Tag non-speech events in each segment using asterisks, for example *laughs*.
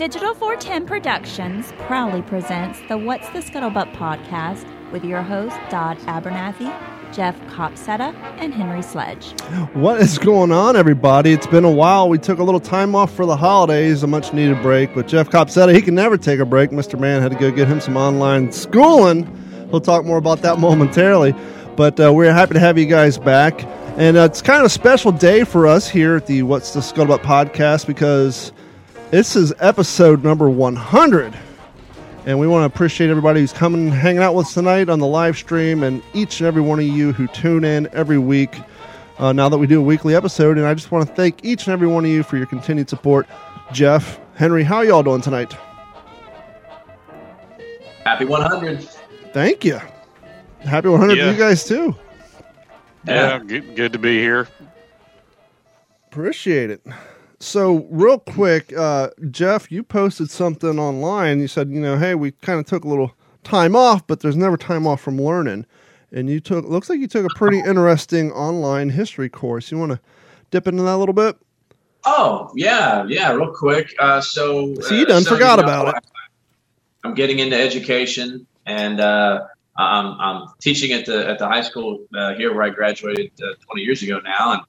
Digital 410 Productions proudly presents the What's the Scuttlebutt podcast with your hosts Don Abernathy, Jeff Copsetta, and Henry Sledge. What is going on, everybody? It's been a while. We took a little time off for the holidays, a much needed break. But Jeff Copsetta, he can never take a break. Mr. Man had to go get him some online schooling. We'll talk more about that *laughs* momentarily. But uh, we're happy to have you guys back. And uh, it's kind of a special day for us here at the What's the Scuttlebutt podcast because this is episode number 100. And we want to appreciate everybody who's coming hanging out with us tonight on the live stream and each and every one of you who tune in every week uh, now that we do a weekly episode. And I just want to thank each and every one of you for your continued support. Jeff, Henry, how y'all doing tonight? Happy 100. Thank you. Happy 100 Yeah. to you guys too. Yeah, good, good to be here. Appreciate it. So, real quick, uh, Jeff, you posted something online. You said, you know, hey, we kind of took a little time off, but there's never time off from learning. And you took, looks like you took a pretty interesting online history course. You want to dip into that a little bit? Oh, yeah, yeah, real quick. Uh, so, See, you uh, done so, forgot you know, about it. I'm getting into education, and uh, I'm, I'm teaching at the at the high school uh, here where I graduated uh, 20 years ago now, and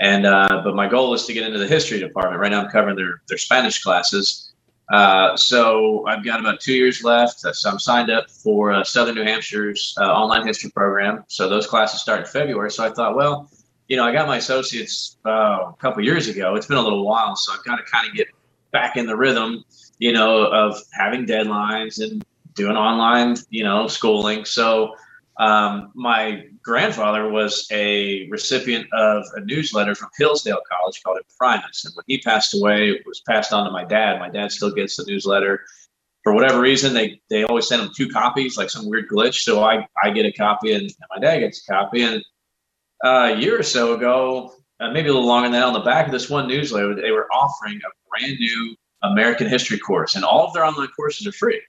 and uh, but my goal is to get into the history department. Right now, I'm covering their their Spanish classes. Uh, so I've got about two years left. Uh, So I'm signed up for uh, Southern New Hampshire's uh, online history program. So those classes start in February. So I thought, well, you know, I got my associates uh, a couple years ago. It's been a little while, so I've got to kind of get back in the rhythm, you know, of having deadlines and doing online, you know, schooling. So um, my grandfather was a recipient of a newsletter from Hillsdale College called It Primus, and when he passed away, it was passed on to my dad. My dad still gets the newsletter. For whatever reason, they they always send him two copies, like some weird glitch. So I I get a copy, and, and my dad gets a copy. And uh, a year or so ago, uh, maybe a little longer than that, on the back of this one newsletter, they were offering a brand new American history course, and all of their online courses are free.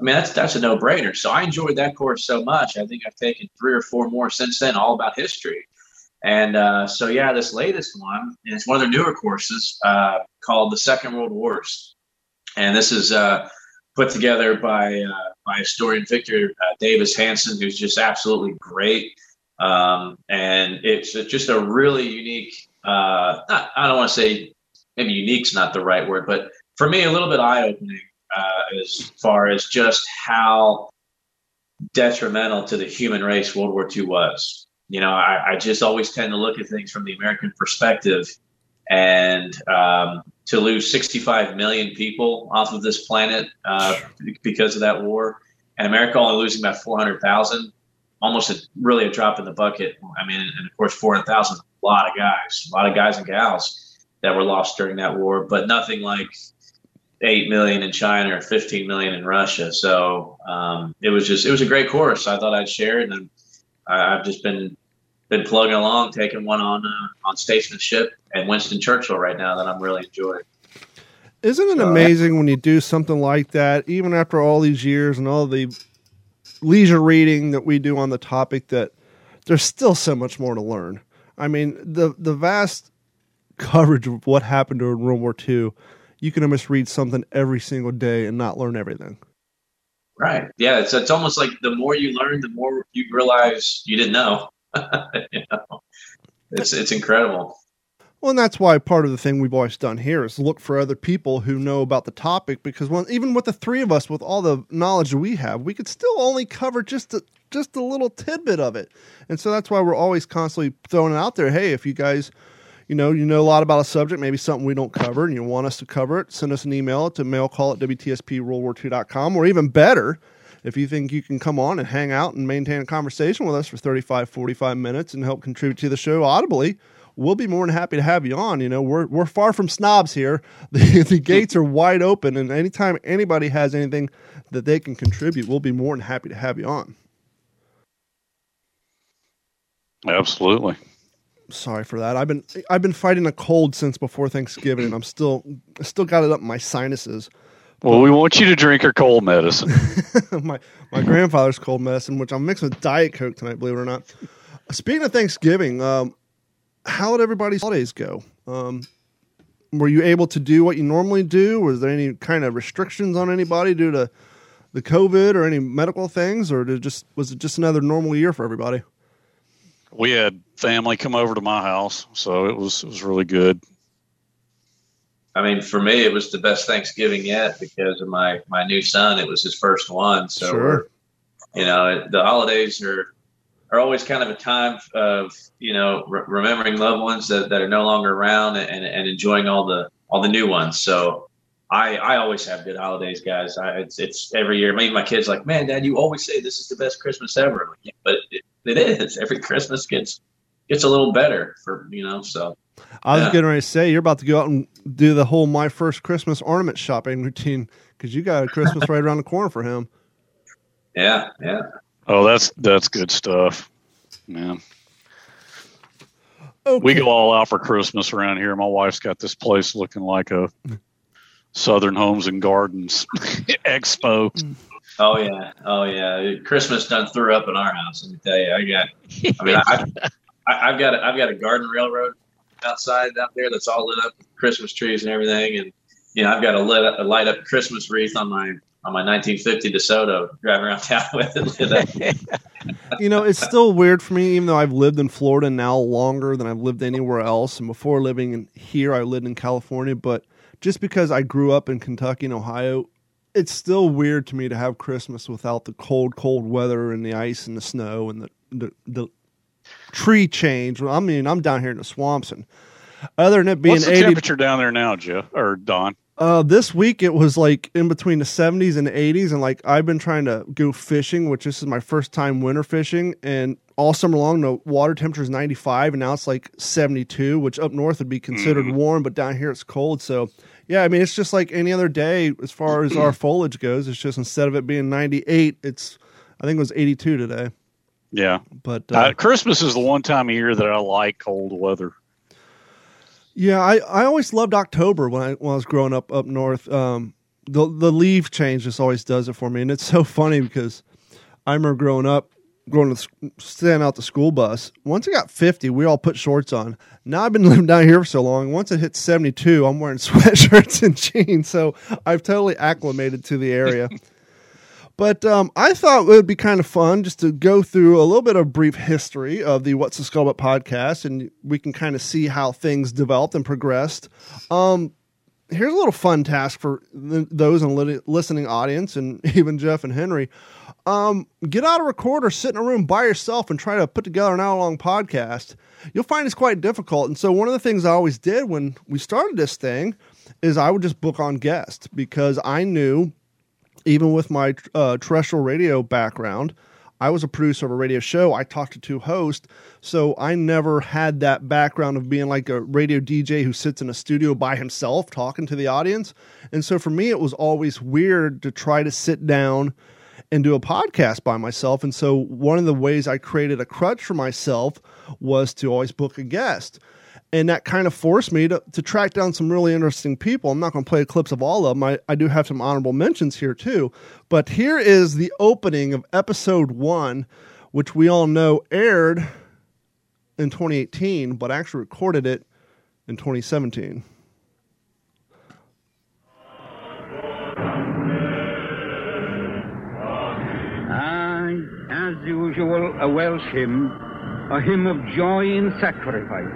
I mean, that's that's a no brainer. So I enjoyed that course so much. I think I've taken three or four more since then, all about history. And uh, so, yeah, this latest one, and it's one of their newer courses uh, called the Second World Wars. And this is uh, put together by uh, by historian Victor uh, Davis Hanson, who's just absolutely great. Um, and it's just a really unique. Uh, not, I don't want to say maybe unique's not the right word, but for me, a little bit eye opening uh, as far as just how detrimental to the human race World War II was. You know, I, I just always tend to look at things from the American perspective, and um, to lose 65 million people off of this planet uh, because of that war, and America only losing about 400,000, almost a, really a drop in the bucket. I mean, and of course, 400,000, a lot of guys, a lot of guys and gals that were lost during that war, but nothing like 8 million in China or 15 million in Russia. So um, it was just, it was a great course. I thought I'd share it. And I- I've just been, been plugging along, taking one on, uh, on Statesmanship and Winston Churchill right now that I'm really enjoying. Isn't it So- amazing when you do something like that, even after all these years and all the leisure reading that we do on the topic, that there's still so much more to learn. I mean, the the vast coverage of what happened during World War II, you can almost read something every single day and not learn everything. Right. Yeah. It's, it's almost like the more you learn, the more you realize you didn't know. *laughs* you know? It's, it's incredible. Well, and that's why part of the thing we've always done here is look for other people who know about the topic because when, even with the three of us, with all the knowledge we have, we could still only cover just a, just a little tidbit of it. And so that's why we're always constantly throwing it out there. Hey, if you guys, you know, you know a lot about a subject, maybe something we don't cover and you want us to cover it, send us an email to mailcall at WTSPWorldWar2.com or even better, if you think you can come on and hang out and maintain a conversation with us for 35, 45 minutes and help contribute to the show audibly, we'll be more than happy to have you on. You know, we're we're far from snobs here. *laughs* The, the gates are wide open, and anytime anybody has anything that they can contribute, we'll be more than happy to have you on. Absolutely. Sorry for that. I've been I've been fighting a cold since before Thanksgiving, and I'm still still got it up in my sinuses. Well, we want you to drink our cold medicine. *laughs* my my grandfather's cold medicine, which I'm mixing with Diet Coke tonight, believe it or not. Speaking of Thanksgiving, um, how did everybody's holidays go? Um, were you able to do what you normally do? Was there any kind of restrictions on anybody due to the COVID or any medical things, or did it just was it just another normal year for everybody? We had family come over to my house, so it was it was really good. I mean, for me, it was the best Thanksgiving yet because of my my new son. It was his first one, so Sure. you know the holidays are are always kind of a time of you know re- remembering loved ones that, that are no longer around and, and enjoying all the all the new ones. So I I always have good holidays, guys. I, it's it's every year. Maybe my kids like, man, Dad, you always say this is the best Christmas ever. Like, yeah, but it, it is. Every Christmas gets gets a little better for you know. So I was Yeah. getting ready to say you're about to go out and do the whole my first Christmas ornament shopping routine because you got a Christmas right around the corner for him. yeah, yeah. Oh, that's that's good stuff, man. Okay. We go all out for Christmas around here. My wife's got this place looking like a Southern Homes and Gardens *laughs* expo. Mm. Oh yeah, oh yeah. Christmas done threw up in our house. Let me tell you, I got. I mean, I, I, I've got a, I've got a garden railroad outside out there that's all lit up with Christmas trees and everything, and you know I've got a lit up, a light up Christmas wreath on my on my 1950 DeSoto driving around *laughs* town with it *laughs* you know, it's still weird for me, even though I've lived in Florida now longer than I've lived anywhere else. And before living in here, I lived in California. But just because I grew up in Kentucky and Ohio, it's still weird to me to have Christmas without the cold, cold weather and the ice and the snow and the the, the tree change. I mean, I'm down here in the swamps, and other than it being What's the 80, temperature down there now, Jeff or Don? uh, this week it was like in between the 70s and the 80s, and like I've been trying to go fishing, which this is my first time winter fishing, and all summer long the water temperature is 95, and now it's like 72, which up north would be considered warm, but down here it's cold. So yeah, I mean it's just like any other day as far as our *clears throat* foliage goes. It's just instead of it being 98, it's I think it was 82 today. Yeah, But uh, uh, Christmas is the one time of year that I like cold weather. Yeah, I, I always loved October when I when I was growing up up north. Um, the the leaf change just always does it for me, and it's so funny because I remember growing up, going to stand out the school bus. Once I got fifty, we all put shorts on. Now I've been *laughs* living down here for so long. Once it hit seventy two, I'm wearing *laughs* sweatshirts and jeans, so I've totally acclimated to the area. *laughs* But um, I thought it would be kind of fun just to go through a little bit of brief history of the What's the Scuttlebutt podcast, and we can kind of see how things developed and progressed. Um, here's a little fun task for th- those in listening audience, and even Jeff and Henry. Um, get out a recorder, sit in a room by yourself, and try to put together an hour long podcast. You'll find it's quite difficult. And so, one of the things I always did when we started this thing is I would just book on guests because I knew even with my uh, terrestrial radio background, I was a producer of a radio show. I talked to two hosts, so I never had that background of being like a radio DJ who sits in a studio by himself talking to the audience. And so for me, it was always weird to try to sit down and do a podcast by myself. And so one of the ways I created a crutch for myself was to always book a guest. And that kind of forced me to, to track down some really interesting people. I'm not going to play clips of all of them. I, I do have some honorable mentions here too. But here is the opening of episode one, which we all know aired in 2018, but actually recorded it in 2017. As usual, a Welsh hymn, a hymn of joy in sacrifice.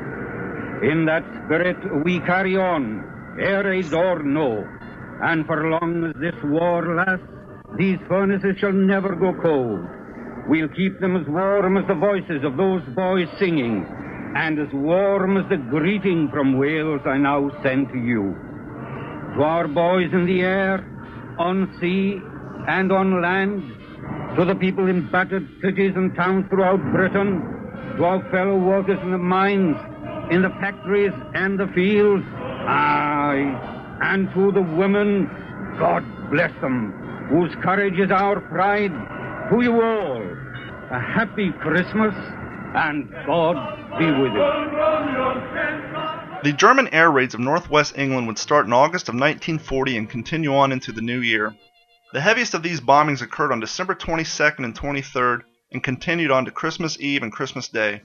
In that spirit we carry on, ere a door no, and for long as this war lasts, these furnaces shall never go cold. We'll keep them as warm as the voices of those boys singing, and as warm as the greeting from Wales I now send to you. To our boys in the air, on sea, and on land, to the people in battered cities and towns throughout Britain, to our fellow workers in the mines, in the factories and the fields, aye, and to the women, God bless them, whose courage is our pride, to you all, a happy Christmas, and God be with you. The German air raids of northwest England would start in August of 1940 and continue on into the new year. The heaviest of these bombings occurred on December 22nd and 23rd and continued on to Christmas Eve and Christmas Day.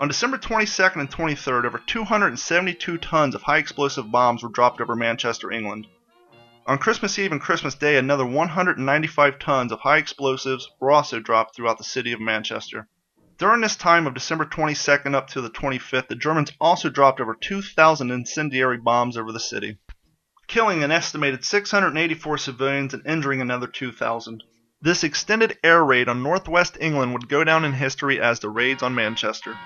On December 22nd and 23rd, over 272 tons of high explosive bombs were dropped over Manchester, England. On Christmas Eve and Christmas Day, another 195 tons of high explosives were also dropped throughout the city of Manchester. During this time of December 22nd up to the 25th, the Germans also dropped over 2,000 incendiary bombs over the city, killing an estimated 684 civilians and injuring another 2,000. This extended air raid on northwest England would go down in history as the raids on Manchester.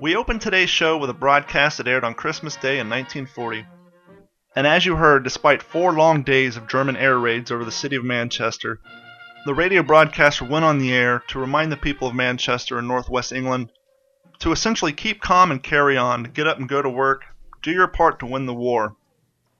We opened today's show with a broadcast that aired on Christmas Day in 1940. And as you heard, despite four long days of German air raids over the city of Manchester, the radio broadcaster went on the air to remind the people of Manchester and northwest England to essentially keep calm and carry on, get up and go to work, do your part to win the war.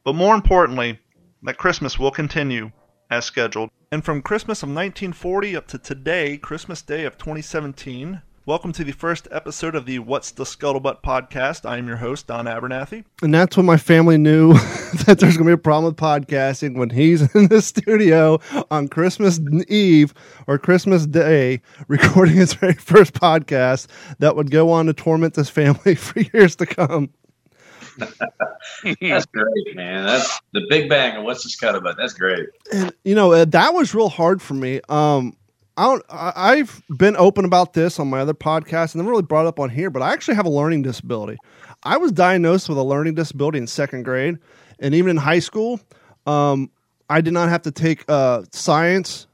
But more importantly, that Christmas will continue as scheduled. And from Christmas of 1940 up to today, Christmas Day of 2017, Welcome to the first episode of the What's the Scuttlebutt podcast. I am your host, Don Abernathy. And that's when my family knew *laughs* that there's going to be a problem with podcasting when he's *laughs* in the studio on Christmas Eve or Christmas Day *laughs* recording his very first podcast that would go on to torment this family for years to come. *laughs* That's great, man. That's the big bang of What's the Scuttlebutt. That's great. And, you know, uh, that was real hard for me. Um, I don't, I- I've been open about this on my other podcast and never really brought up on here, but I actually have a learning disability. I was diagnosed with a learning disability in second grade, and even in high school, um, I did not have to take uh, science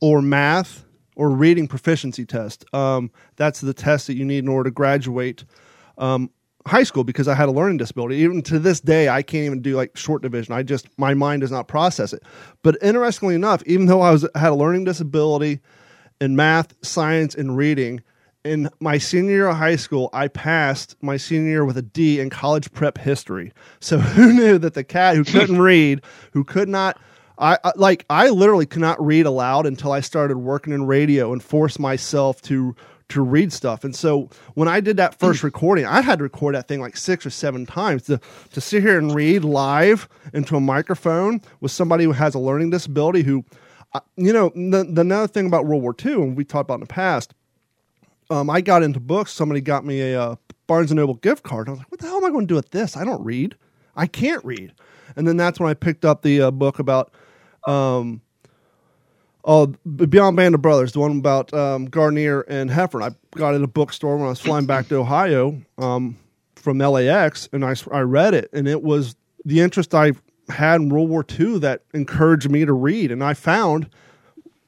or math or reading proficiency test. Um, that's the test that you need in order to graduate um, high school because I had a learning disability. Even to this day, I can't even do like short division. I just my mind does not process it. But interestingly enough, even though I was had a learning disability in math, science, and reading. In my senior year of high school, I passed my senior year with a D in college prep history. So *laughs* who knew that the cat who couldn't *laughs* read, who could not, I, I like I literally could not read aloud until I started working in radio and forced myself to to read stuff. And so when I did that first *clears throat* recording, I had to record that thing like six or seven times to to sit here and read live into a microphone with somebody who has a learning disability who you know, the, the another thing about World War II, and we talked about in the past, um, I got into books. Somebody got me a uh, Barnes and Noble gift card. I was like, what the hell am I going to do with this? I don't read. I can't read. And then that's when I picked up the uh, book about, um, oh, Beyond Band of Brothers, the one about um, Guarnere and Heffron. I got it in a bookstore when I was flying back to Ohio um, from LAX, and I, I read it, and it was the interest I had in World War II that encouraged me to read. And I found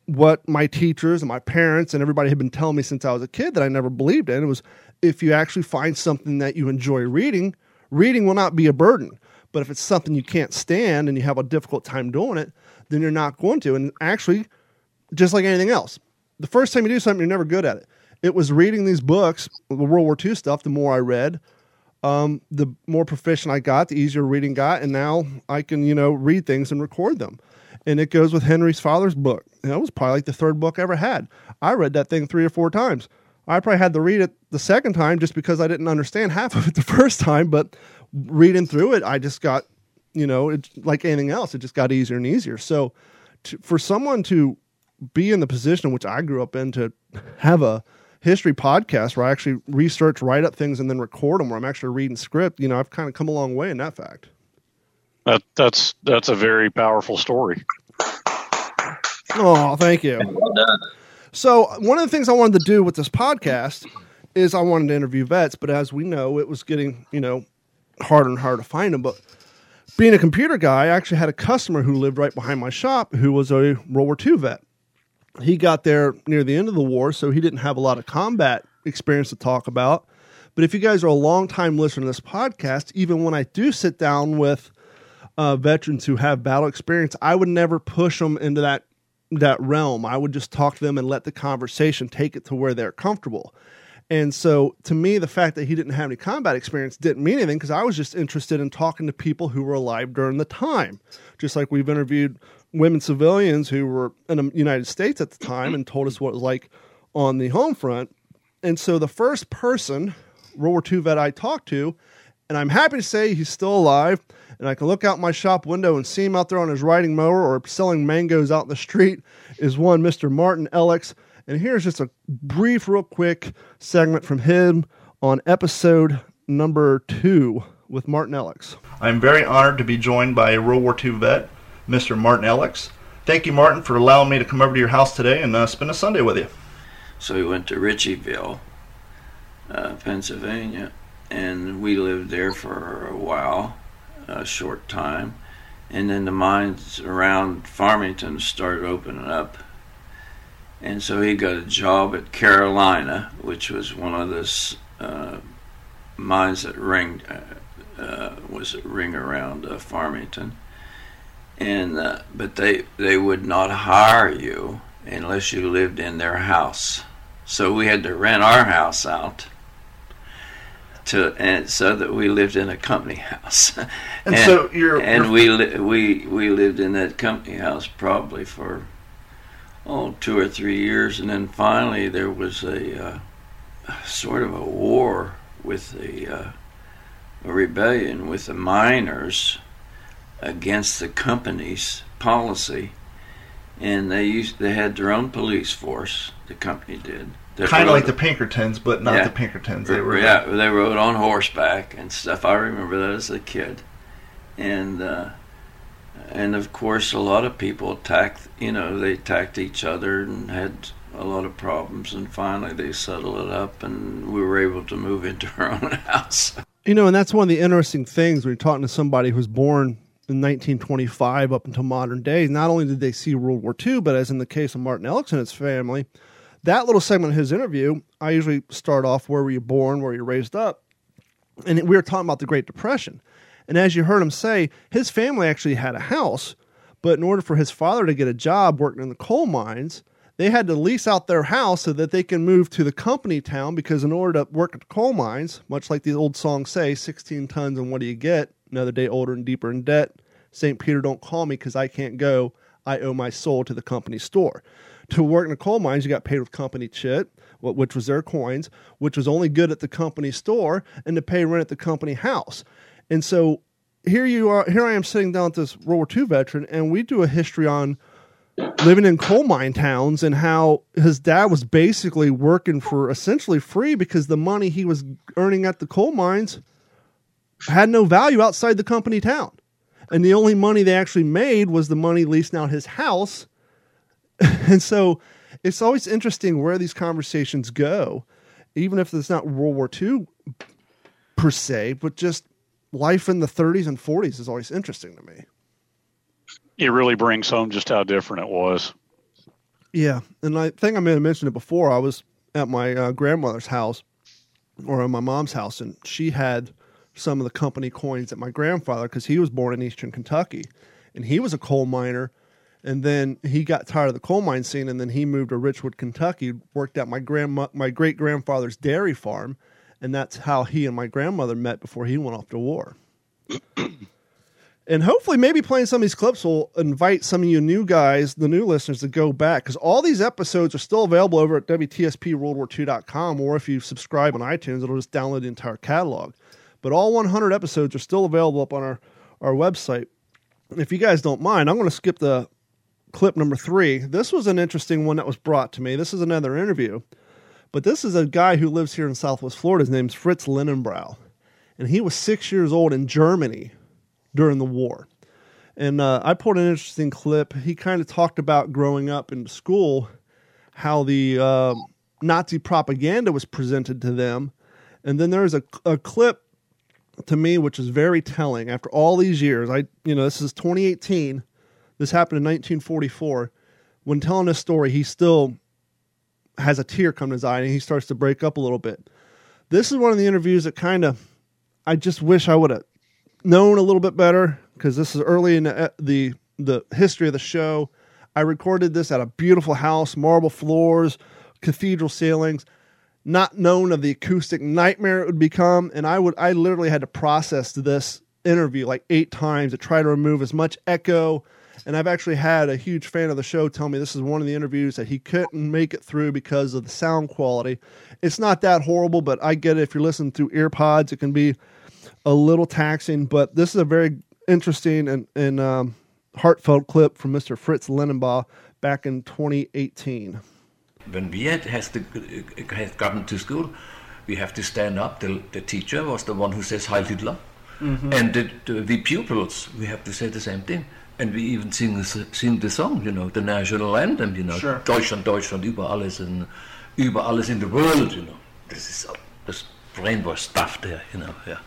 what my teachers and my parents and everybody had been telling me since I was a kid that I never believed in. It was if you actually find something that you enjoy reading, reading will not be a burden. But if it's something you can't stand and you have a difficult time doing it, then you're not going to. And actually, just like anything else, the first time you do something, you're never good at it. It was reading these books, the World War II stuff, the more I read, um, the more proficient I got, the easier reading got, and now I can, you know, read things and record them. And it goes with Henry's father's book. And that was probably like the third book I ever had. I read that thing three or four times. I probably had to read it the second time just because I didn't understand *laughs* half of it the first time. But reading through it, I just got, you know, it, like anything else, it just got easier and easier. So to, for someone to be in the position which I grew up in to have a history podcast where I actually research, write up things, and then record them, where I'm actually reading script, you know, I've kind of come a long way in that fact. That that's that's a very powerful story. Oh, thank you. Well. So one of the things I wanted to do with this podcast is I wanted to interview vets, but as we know, it was getting you know harder and harder to find them. But being a computer guy, I actually had a customer who lived right behind my shop who was a World War II vet. He got there near the end of the war, so he didn't have a lot of combat experience to talk about. But if you guys are a long time listener to this podcast, even when I do sit down with uh, veterans who have battle experience, I would never push them into that that realm. I would just talk to them and let the conversation take it to where they're comfortable. And so to me, the fact that he didn't have any combat experience didn't mean anything because I was just interested in talking to people who were alive during the time. Just like we've interviewed women civilians who were in the United States at the time and told us what it was like on the home front. And so the first person, World War II vet I talked to, and I'm happy to say he's still alive, and I can look out my shop window and see him out there on his riding mower or selling mangoes out in the street, is one Mr. Martin Alex. And here's just a brief, real quick segment from him on episode number two with Martin Alex. I'm very honored to be joined by a World War II vet, Mr. Martin Alex. Thank you, Martin, for allowing me to come over to your house today and uh, spend a Sunday with you. So we went to Richeyville, uh, Pennsylvania, and we lived there for a while, a short time. And then the mines around Farmington started opening up. And so he got a job at Carolina, which was one of the uh, mines that ringed, uh, uh, was ring around uh, Farmington. And uh, but they they would not hire you unless you lived in their house. So we had to rent our house out to and so that we lived in a company house. and, *laughs* and, so you're and we li- we we lived in that company house probably for oh two or three years, and then finally there was a uh, sort of a war with the uh, a rebellion with the miners against the company's policy and they used they had their own police force. The company did. Kind of like the Pinkertons, but not yeah, the Pinkertons. They were yeah, they rode on horseback and stuff. I remember that as a kid, and uh, and of course a lot of people attacked. You know, they attacked each other and had a lot of problems, and finally they settled it up, and we were able to move into our own *laughs* house. You know, and that's one of the interesting things when you're talking to somebody who's born in 1925 up until modern days, not only did they see World War II, but as in the case of Martin Alex and his family, that little segment of his interview, I usually start off where were you born, where were you raised up, and we were talking about the Great Depression. And as you heard him say, his family actually had a house, but in order for his father to get a job working in the coal mines, they had to lease out their house so that they can move to the company town because in order to work at the coal mines, much like the old song say, 16 tons and what do you get? Another day older and deeper in debt. St. Peter, don't call me because I can't go. I owe my soul to the company store. To work in the coal mines, you got paid with company chit, which was their coins, which was only good at the company store, and to pay rent at the company house. And so here you are. Here I am sitting down with this World War II veteran, and we do a history on living in coal mine towns and how his dad was basically working for essentially free because the money he was earning at the coal mines had no value outside the company town and the only money they actually made was the money leasing out his house. *laughs* and so it's always interesting where these conversations go, even if it's not World War II per se, but just life in the 30s and 40s is always interesting to me. It really brings home just how different it was. Yeah, and I think I may have mentioned it before. I was at my uh, grandmother's house or at my mom's house, and she had some of the company coins that my grandfather, because he was born in Eastern Kentucky, and he was a coal miner. And then he got tired of the coal mine scene, and then he moved to Richwood, Kentucky, worked at my grandma, my great grandfather's dairy farm, and that's how he and my grandmother met before he went off to war. and hopefully, maybe playing some of these clips will invite some of you new guys, the new listeners, to go back because all these episodes are still available over at WTSPWorldWar2.com, or if you subscribe on iTunes, it'll just download the entire catalog. But all 100 episodes are still available up on our, our website. If you guys don't mind, I'm going to skip the clip number three. This was an interesting one that was brought to me. This is another interview. But this is a guy who lives here in Southwest Florida. His name's Fritz Lindenbrau. And he was six years old in Germany during the war. And uh, I pulled an interesting clip. He kind of talked about growing up in school, how the uh, Nazi propaganda was presented to them. And then there's a, a clip to me, which is very telling. After all these years, I you know this is 2018. This happened in 1944. When telling this story, he still has a tear come to his eye and he starts to break up a little bit. This is one of the interviews that kind of I just wish I would have known a little bit better because this is early in the, uh, the the history of the show. I recorded this at a beautiful house, marble floors, cathedral ceilings not known of the acoustic nightmare it would become. And I would, I literally had to process this interview like eight times to try to remove as much echo. And I've actually had a huge fan of the show tell me this is one of the interviews that he couldn't make it through because of the sound quality. It's not that horrible, but I get it. If you're listening through earpods, it can be a little taxing. But this is a very interesting and, and um, heartfelt clip from Mr. Fritz Lindenbaugh back in 2018 when we had, has, to, has gotten to school, we have to stand up. The, the teacher was the one who says Heil Hitler. Mm-hmm. And the, the, the pupils, we have to say the same thing. And we even sing, the- sing the song, you know, the national anthem, you know. Sure. Deutschland, Deutschland, über alles, and über alles in the world, you know. This is uh, this brainwash stuff there, you know, yeah.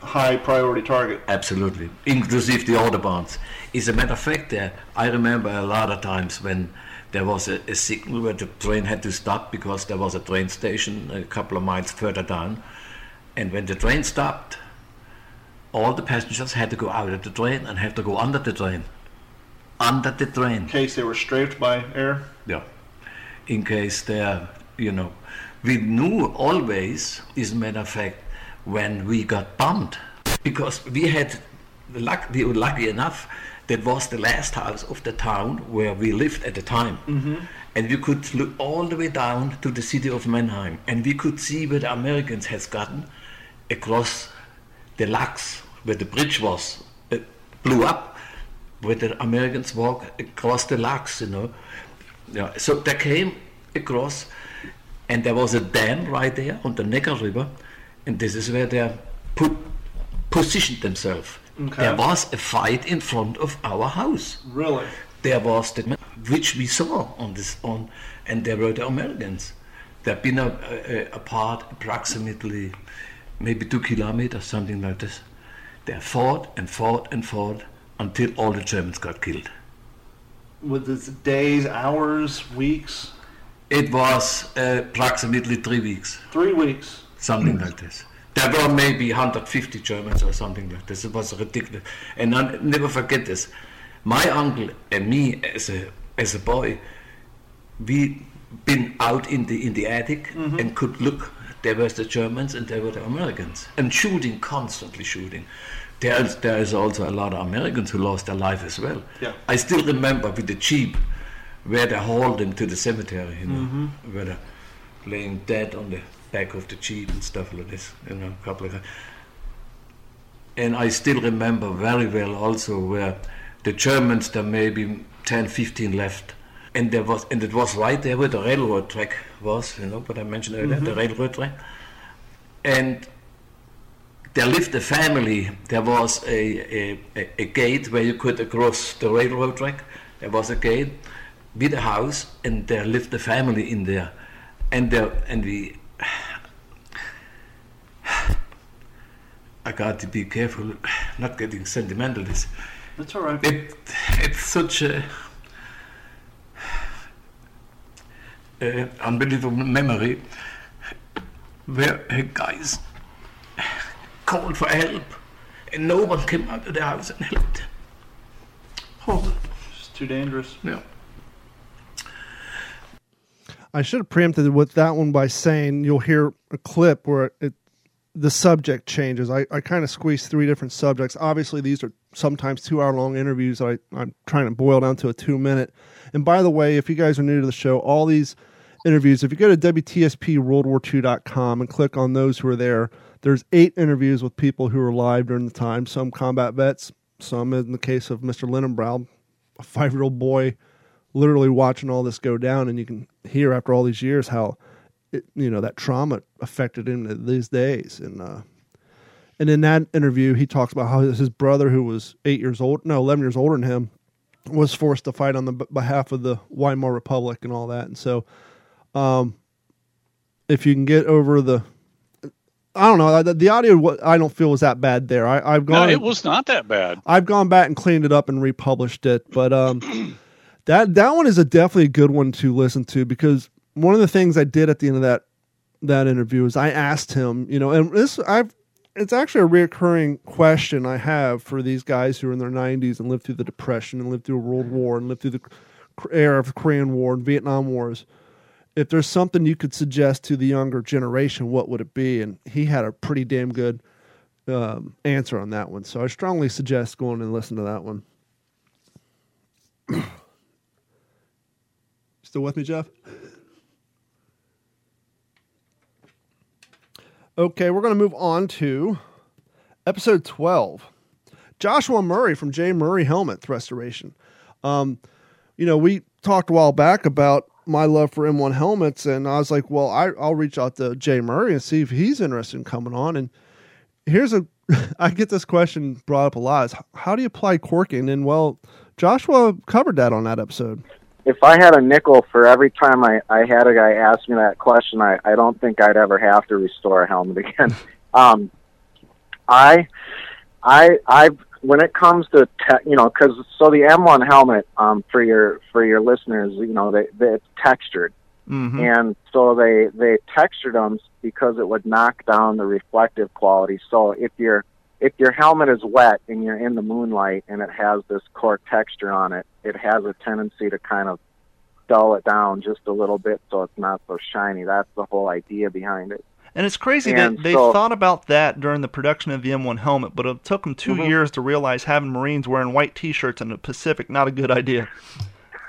High priority target. Absolutely, inclusive the Autobahns. As a matter of fact, there, I remember a lot of times when there was a, a signal where the train had to stop because there was a train station a couple of miles further down. And when the train stopped, all the passengers had to go out of the train and had to go under the train. Under the train. In case they were strafed by air. Yeah. In case they're, you know, we knew always, as a matter of fact, when we got bombed, because we had, the luck, we were lucky enough, that was the last house of the town where we lived at the time. And we could look all the way down to the city of Mannheim, and we could see where the Americans had gotten across the Lachs, where the bridge was, uh, blew up, where the Americans walk across the Lachs, you know. Yeah, so they came across, and there was a dam right there on the Neckar River, and this is where they put positioned themselves. Okay. There was a fight in front of our house. Really? There was the which we saw on this on, and there were the Americans. They've been a, approximately maybe two kilometers, something like this. They fought and fought and fought until all the Germans got killed. With this days, hours, weeks, It was uh, approximately three weeks, three weeks. something like this. There were maybe 150 Germans or something like this. It was ridiculous. And I never forget this. My uncle and me, as a as a boy, we been out in the in the attic mm-hmm. and could look. There was the Germans and there were the Americans, and shooting constantly shooting. There is there is also a lot of Americans who lost their life as well. Yeah. I still remember with the jeep where they hauled them to the cemetery, you know, mm-hmm. where they're laying dead on the back of the jeep and stuff like this, you know, a couple of. And I still remember very well also where the Germans, there may be 10, 15 left. And there was, and it was right there where the railroad track was, you know, what I mentioned earlier, the mm-hmm. railroad track. And there lived a family. There was a, a, a, a gate where you could cross the railroad track. There was a gate with a house, and there lived a family in there. And there, and we, *sighs* I got to be careful, not getting sentimental. This, That's all right. it, it's such a, *sighs* a unbelievable memory where guys *sighs* called for help and no one came out of the house and helped. Oh, It's too dangerous. yeah. I should have preempted with that one by saying you'll hear a clip where it, the subject changes. I, I kind of squeezed three different subjects. Obviously, these are sometimes two hour long interviews. I, I'm trying to boil down to a two minute. And by the way, if you guys are new to the show, all these interviews, if you go to WTSPWorldWar2.com and click on those who are there, there's eight interviews with people who were alive during the time, some combat vets, some in the case of Mr. Linenbrau, a five year old boy literally watching all this go down, and you can hear after all these years how it, you know that trauma affected him these days. And uh, and in that interview, he talks about how his brother, who was eight years old, no, eleven years older than him, was forced to fight on the b- behalf of the Weimar Republic and all that. And so, um, if you can get over the I don't know. The, the audio, I don't feel was that bad there. I, I've No, gone. it was not that bad. I've gone back and cleaned it up and republished it, but um, *clears throat* that that one is a definitely a good one to listen to because one of the things I did at the end of that that interview is I asked him, you know, and this I've it's actually a reoccurring question I have for these guys who are in their 90s and lived through the Depression and lived through a World War and lived through the era of the Korean War and Vietnam Wars. If there's something you could suggest to the younger generation, what would it be? And he had a pretty damn good um, answer on that one. So I strongly suggest going and listen to that one. Still with me, Jeff? Okay, we're going to move on to episode 12. Joshua Murray from J. Murray Helmet Restoration. Um, you know, we talked a while back about my love for M1 helmets, and I was like, well, I, I'll reach out to Jay Murray and see if he's interested in coming on. And here's a, *laughs* I get this question brought up a lot: is how do you apply corking? And well, Joshua covered that on that episode. If I had a nickel for every time I, I had a guy ask me that question, I, I don't think I'd ever have to restore a helmet again. *laughs* um, I, I, I've when it comes to te- you know because so the M1 helmet um, for your for your listeners you know they, they it's textured Mm-hmm. and so they they textured them because it would knock down the reflective quality. So if your if your helmet is wet and you're in the moonlight and it has this cork texture on it, it has a tendency to kind of dull it down just a little bit so it's not so shiny. That's the whole idea behind it. And it's crazy And that they so- thought about that during the production of the M1 helmet, but it took them 2 Mhm. years to realize having Marines wearing white T-shirts in the Pacific not a good idea. *laughs*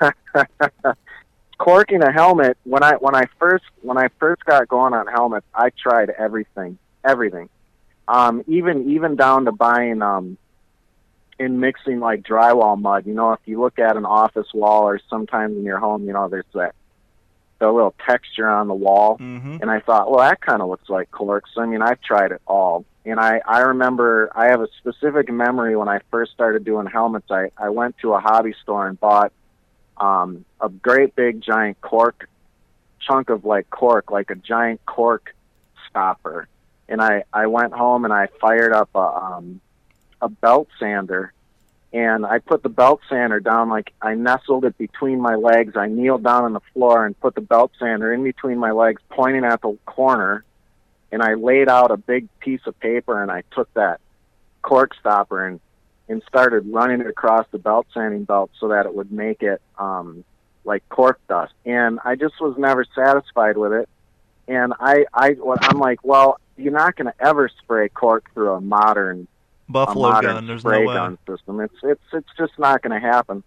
corking a helmet when I when I first when I first got going on helmets, I tried everything, everything, um, even even down to buying um, in mixing like drywall mud. You know, if you look at an office wall or sometimes in your home, you know, there's that the little texture on the wall, Mm-hmm. and I thought, well, that kind of looks like cork. So I mean, I've tried it all, and I I remember I have a specific memory when I first started doing helmets. I I went to a hobby store and bought um, a great big giant cork chunk of like cork, like a giant cork stopper. And I I went home and I fired up a um, a belt sander, and I put the belt sander down like I nestled it between my legs. I kneeled down on the floor and put the belt sander in between my legs, pointing at the corner. And I laid out a big piece of paper and I took that cork stopper and and started running it across the belt sanding belt so that it would make it um, like cork dust. And I just was never satisfied with it. And I, I, I'm like, well, you're not going to ever spray cork through a modern, Buffalo a modern gun. There's no spray way. gun system. It's, it's, it's just not going to happen.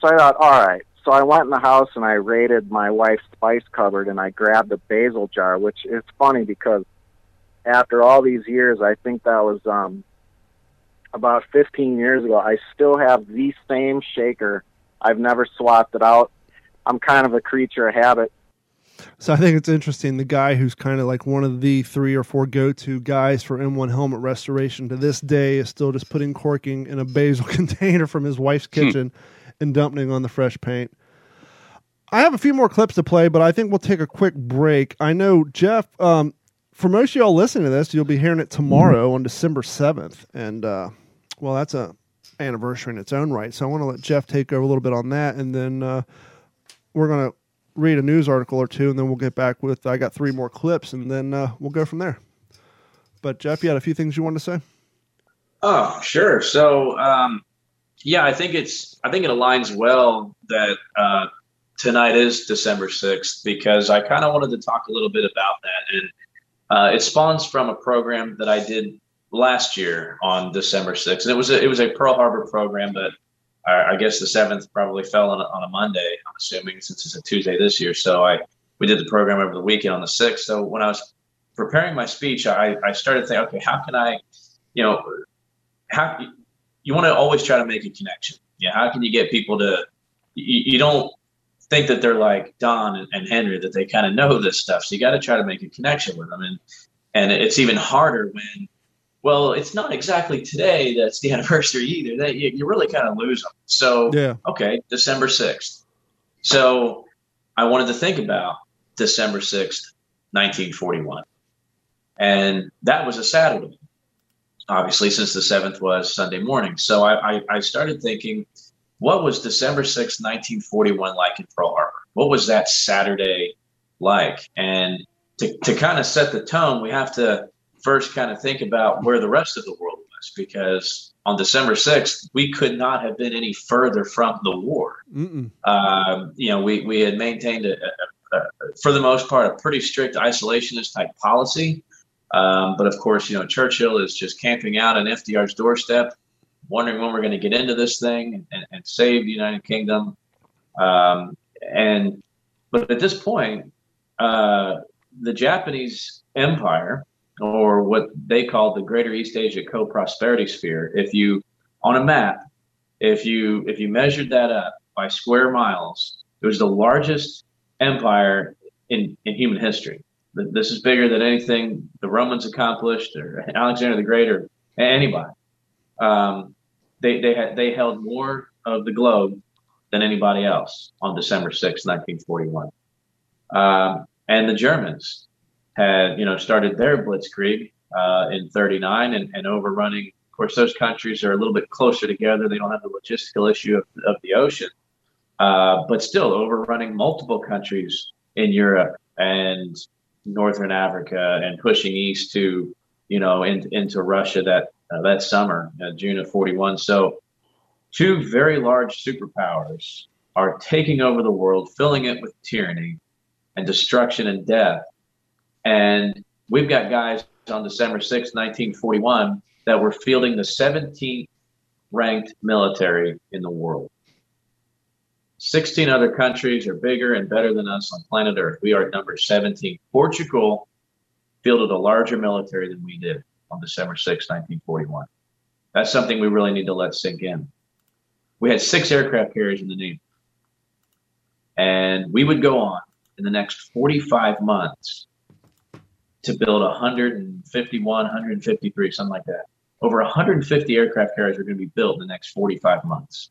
So I thought, all right. So I went in the house and I raided my wife's spice cupboard and I grabbed a basil jar, which is funny because after all these years, I think that was um, about 15 years ago. I still have the same shaker. I've never swapped it out. I'm kind of a creature of habit. So I think it's interesting. The guy who's kind of like one of the three or four go-to guys for M1 helmet restoration to this day is still just putting corking in a basil *laughs* container from his wife's kitchen and dumping on the fresh paint. I have a few more clips to play, but I think we'll take a quick break. I know Jeff. Um, for most of y'all listening to this, you'll be hearing it tomorrow on December seventh, and uh, well, that's a anniversary in its own right. So I want to let Jeff take over a little bit on that, and then uh, we're gonna read a news article or two, and then we'll get back with. I got three more clips, and then uh, we'll go from there. But Jeff, you had a few things you wanted to say. Oh, sure. So, um, yeah, I think it's I think it aligns well that uh, tonight is December sixth because I kind of wanted to talk a little bit about that, and uh, it spawns from a program that I did last year on December sixth, and it was a, it was a Pearl Harbor program, but I, guess the seventh probably fell on a, on a Monday. I'm assuming since it's a Tuesday this year, so I we did the program over the weekend on the sixth. So when I was preparing my speech, I, I started thinking, okay, how can I, you know, how you want to always try to make a connection. Yeah, how can you get people to? You, you don't think that they're like Don and, and Henry that they kind of know this stuff. So you got to try to make a connection with them, and and it's even harder when. Well, it's not exactly today that's the *laughs* anniversary either. That you, you really kind of lose them. So Yeah, okay, December 6th. So I wanted to think about December 6th, 1941. And that was a Saturday, obviously, since the 7th was Sunday morning. So I, I, I started thinking, what was December 6th, 1941 like in Pearl Harbor? What was that Saturday like? And to, to kind of set the tone, we have to first kind of think about where the rest of the world was because on December 6th, we could not have been any further from the war. Um, you know, we, we had maintained, a, a, a, for the most part, a pretty strict isolationist type policy. Um, but of course, you know, Churchill is just camping out on FDR's doorstep, wondering when we're going to get into this thing and, and save the United Kingdom. Um, and but at this point, uh, the Japanese Empire, or what they call the Greater East Asia Co-Prosperity Sphere, if you on a map, if you if you measured that up by square miles, it was the largest empire in, in human history. This is bigger than anything the Romans accomplished or *laughs* Alexander the Great or anybody. Um, they they had they held more of the globe than anybody else on December 6, 1941. Um, and the Germans had, you know, started their blitzkrieg uh, in 39 and, and overrunning. Of course, those countries are a little bit closer together. They don't have the logistical issue of, of the ocean, uh, but still overrunning multiple countries in Europe and Northern Africa and pushing east to, you know, in, into Russia that uh, that summer, uh, June of 41. So, two very large superpowers are taking over the world, filling it with tyranny and destruction and death. And we've got guys on December 6, 1941, that were fielding the 17th ranked military in the world. 16 other countries are bigger and better than us on planet Earth. We are number 17. Portugal fielded a larger military than we did on December 6, 1941. That's something we really need to let sink in. We had six aircraft carriers in the Navy. And we would go on in the next 45 months to build 151, 153, something like that. Over 150 aircraft carriers are going to be built in the next 45 months.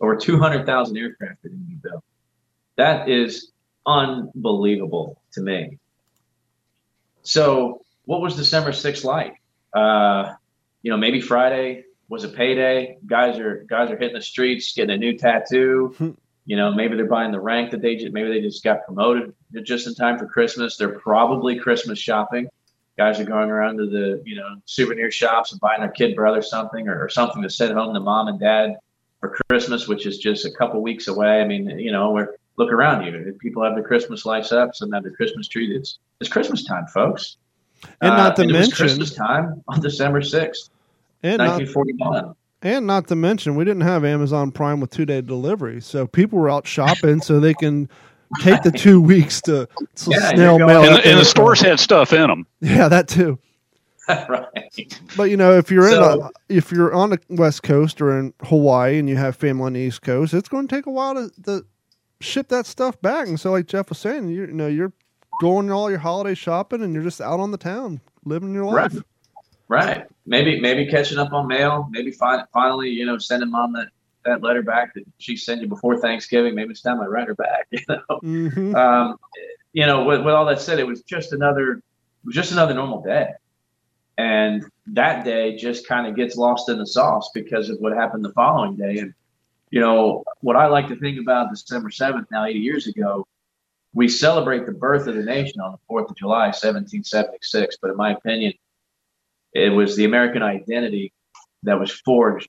Over 200,000 aircraft are going to be built. That is unbelievable to me. So, what was December 6th like? Uh, you know, maybe Friday was a payday. Guys are guys are hitting the streets, getting a new tattoo. *laughs* You know, maybe they're buying the rank that they just maybe they just got promoted just in time for Christmas. They're probably Christmas shopping. Guys are going around to the you know souvenir shops and buying their kid brother something or, or something to send home to mom and dad for Christmas, which is just a couple weeks away. I mean, you know, we're look around you. People have their Christmas lights up. Some have their Christmas tree. It's it's Christmas time, folks. And not to uh, mention Christmas time on December sixth, nineteen forty one. And not to mention, we didn't have Amazon Prime with two day delivery, so people were out shopping so they can take the two *laughs* weeks to, to Yeah, snail mail. And, the, and the stores had stuff in them. Yeah, that too. *laughs* right. But you know, if you're in a, if you're on the West Coast or in Hawaii and you have family on the East Coast, it's going to take a while to, to ship that stuff back. And so, like Jeff was saying, you, you know, you're going all your holiday shopping and you're just out on the town living your life. Right. Right. Maybe maybe catching up on mail. Maybe fi- finally, you know, sending mom that, that letter back that she sent you before Thanksgiving. Maybe it's time I write her back. *laughs* You know. hmm Um, you know, with, with all that said, it was just another just another normal day, and that day just kind of gets lost in the sauce because of what happened the following day. And you know what I like to think about December seventh, now eighty years ago, we celebrate the birth of the nation on the Fourth of July, seventeen seventy six. But in my opinion, it was the American identity that was forged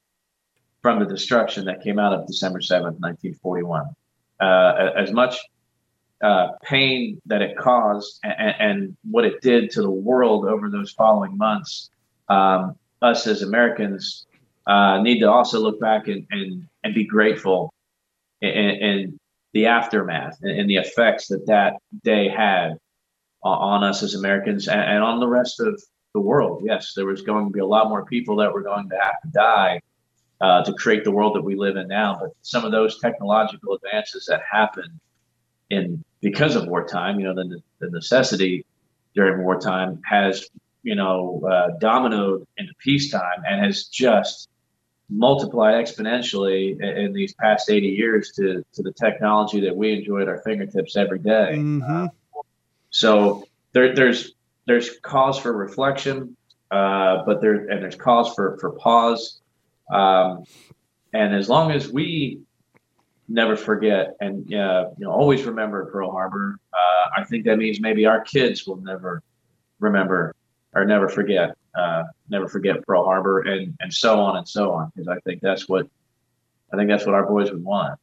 from the destruction that came out of December 7th, 1941. Uh, as much uh, pain that it caused and, and what it did to the world over those following months, um, us as Americans uh, need to also look back and, and, and be grateful in, in the aftermath and, the effects that that day had on, on us as Americans and, and on the rest of the world. Yes, there was going to be a lot more people that were going to have to die uh, to create the world that we live in now. But some of those technological advances that happened in because of wartime, you know, the, the necessity during wartime has, you know, uh, dominoed into peacetime and has just multiplied exponentially in, in these past 80 years to, to the technology that we enjoy at our fingertips every day. hmm So there, there's there's cause for reflection, uh, but there and there's cause for for pause. Um, and as long as we never forget and uh, you know always remember Pearl Harbor, uh, I think that means maybe our kids will never remember or never forget, uh, never forget Pearl Harbor, and and so on and so on. Because I think that's what I think that's what our boys would want.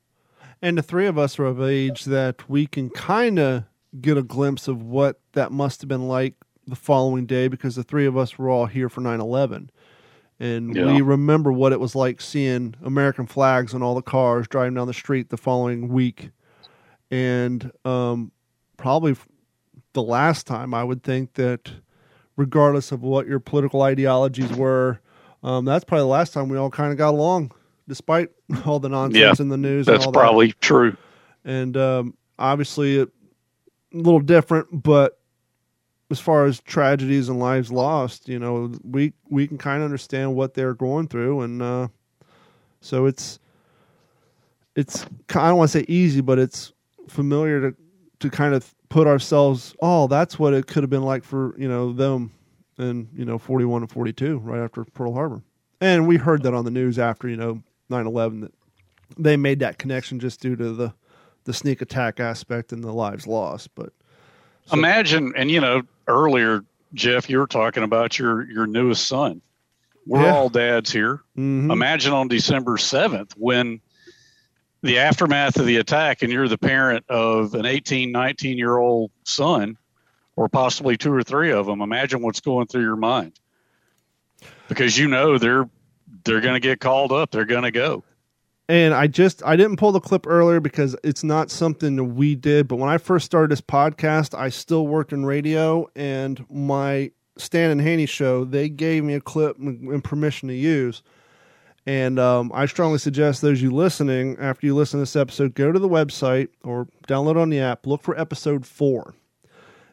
And the three of us are of age that we can kind of get a glimpse of what that must have been like the following day because the three of us were all here for 9 11. And Yeah. we remember what it was like seeing American flags on all the cars driving down the street the following week. And um, probably the last time I would think that, regardless of what your political ideologies were, um, that's probably the last time we all kind of got along, despite *laughs* all the nonsense Yeah, in the news. and That's all that probably true. and um, obviously it a little different, but as far as tragedies and lives lost, you know, we we can kind of understand what they're going through, and uh, so it's it's I don't want to say easy, but it's familiar to to kind of put ourselves. Oh, that's what it could have been like for you know them in you know forty one and forty two, right after Pearl Harbor, and we heard that on the news after you know 9-11 that they made that connection just due to the the sneak attack aspect and the lives lost, but. So, Imagine, and you know, earlier, Jeff, you were talking about your your newest son. We're Yeah. all dads here. mhm. Imagine on December seventh when the aftermath of the attack, and you're the parent of an 18, 19 year old son, or possibly two or three of them. Imagine what's going through your mind, because you know they're they're going to get called up. They're going to go. And I just I didn't pull the clip earlier because it's not something we did. But when I first started this podcast, I still worked in radio, and my Stan and Haney show they gave me a clip and and permission to use. And um, I strongly suggest those you listening, after you listen to this episode, go to the website or download on the app. Look for episode four.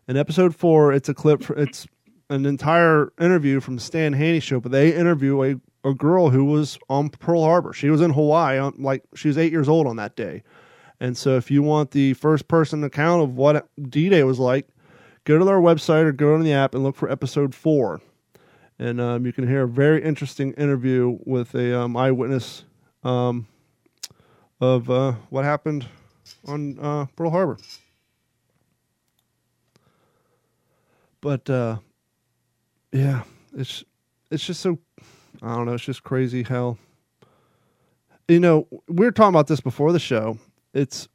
In episode four, it's a clip. For, it's an entire interview from Stan Haney show, but they interview a, a girl who was on Pearl Harbor. She was in Hawaii, on, like she was eight years old on that day. And so, if you want the first person account of what D Day was like, go to their website or go on the app and look for episode four. And um, you can hear a very interesting interview with a um, eyewitness um, of uh, what happened on uh, Pearl Harbor. But uh, yeah, it's it's just so I don't know. It's just crazy how you know we were talking about this before the show. It's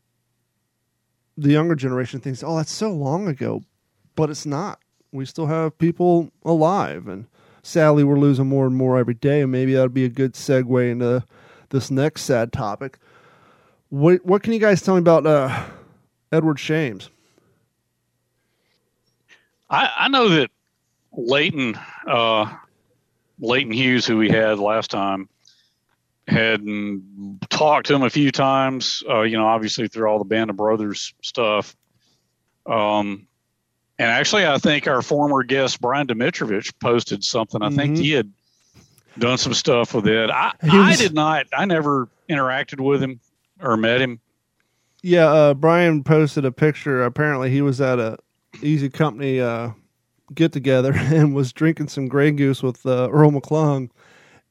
the younger generation thinks, "Oh, that's so long ago," but it's not. We still have people alive, and sadly, we're losing more and more every day. And maybe that'd be a good segue into this next sad topic. What What can you guys tell me about uh, Edward Shames? I, I know that Leighton, uh, Leighton Hughes, who we had last time, had talked to him a few times. Uh, you know, obviously through all the Band of Brothers stuff. Um, and actually, I think our former guest Brian Dimitrovich posted something. I think Mhm. he had done some stuff with it. I, He I did not. I never interacted with him or met him. Yeah, uh, Brian posted a picture. Apparently, he was at a Easy Company uh, get together *laughs* and was drinking some Grey Goose with uh, Earl McClung.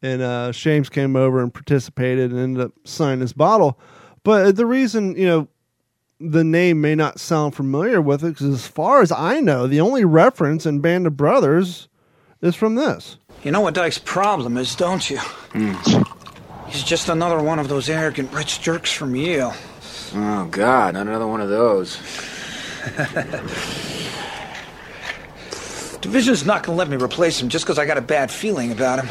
And uh, Shames came over and participated and ended up signing his bottle. But the reason, you know, the name may not sound familiar with it, because as far as I know, the only reference in Band of Brothers is from this. You know what Dike's problem is, don't you? He's just another one of those arrogant rich jerks from Yale. Oh, God, not another one of those. *laughs* Division's not gonna let me replace him just because I got a bad feeling about him.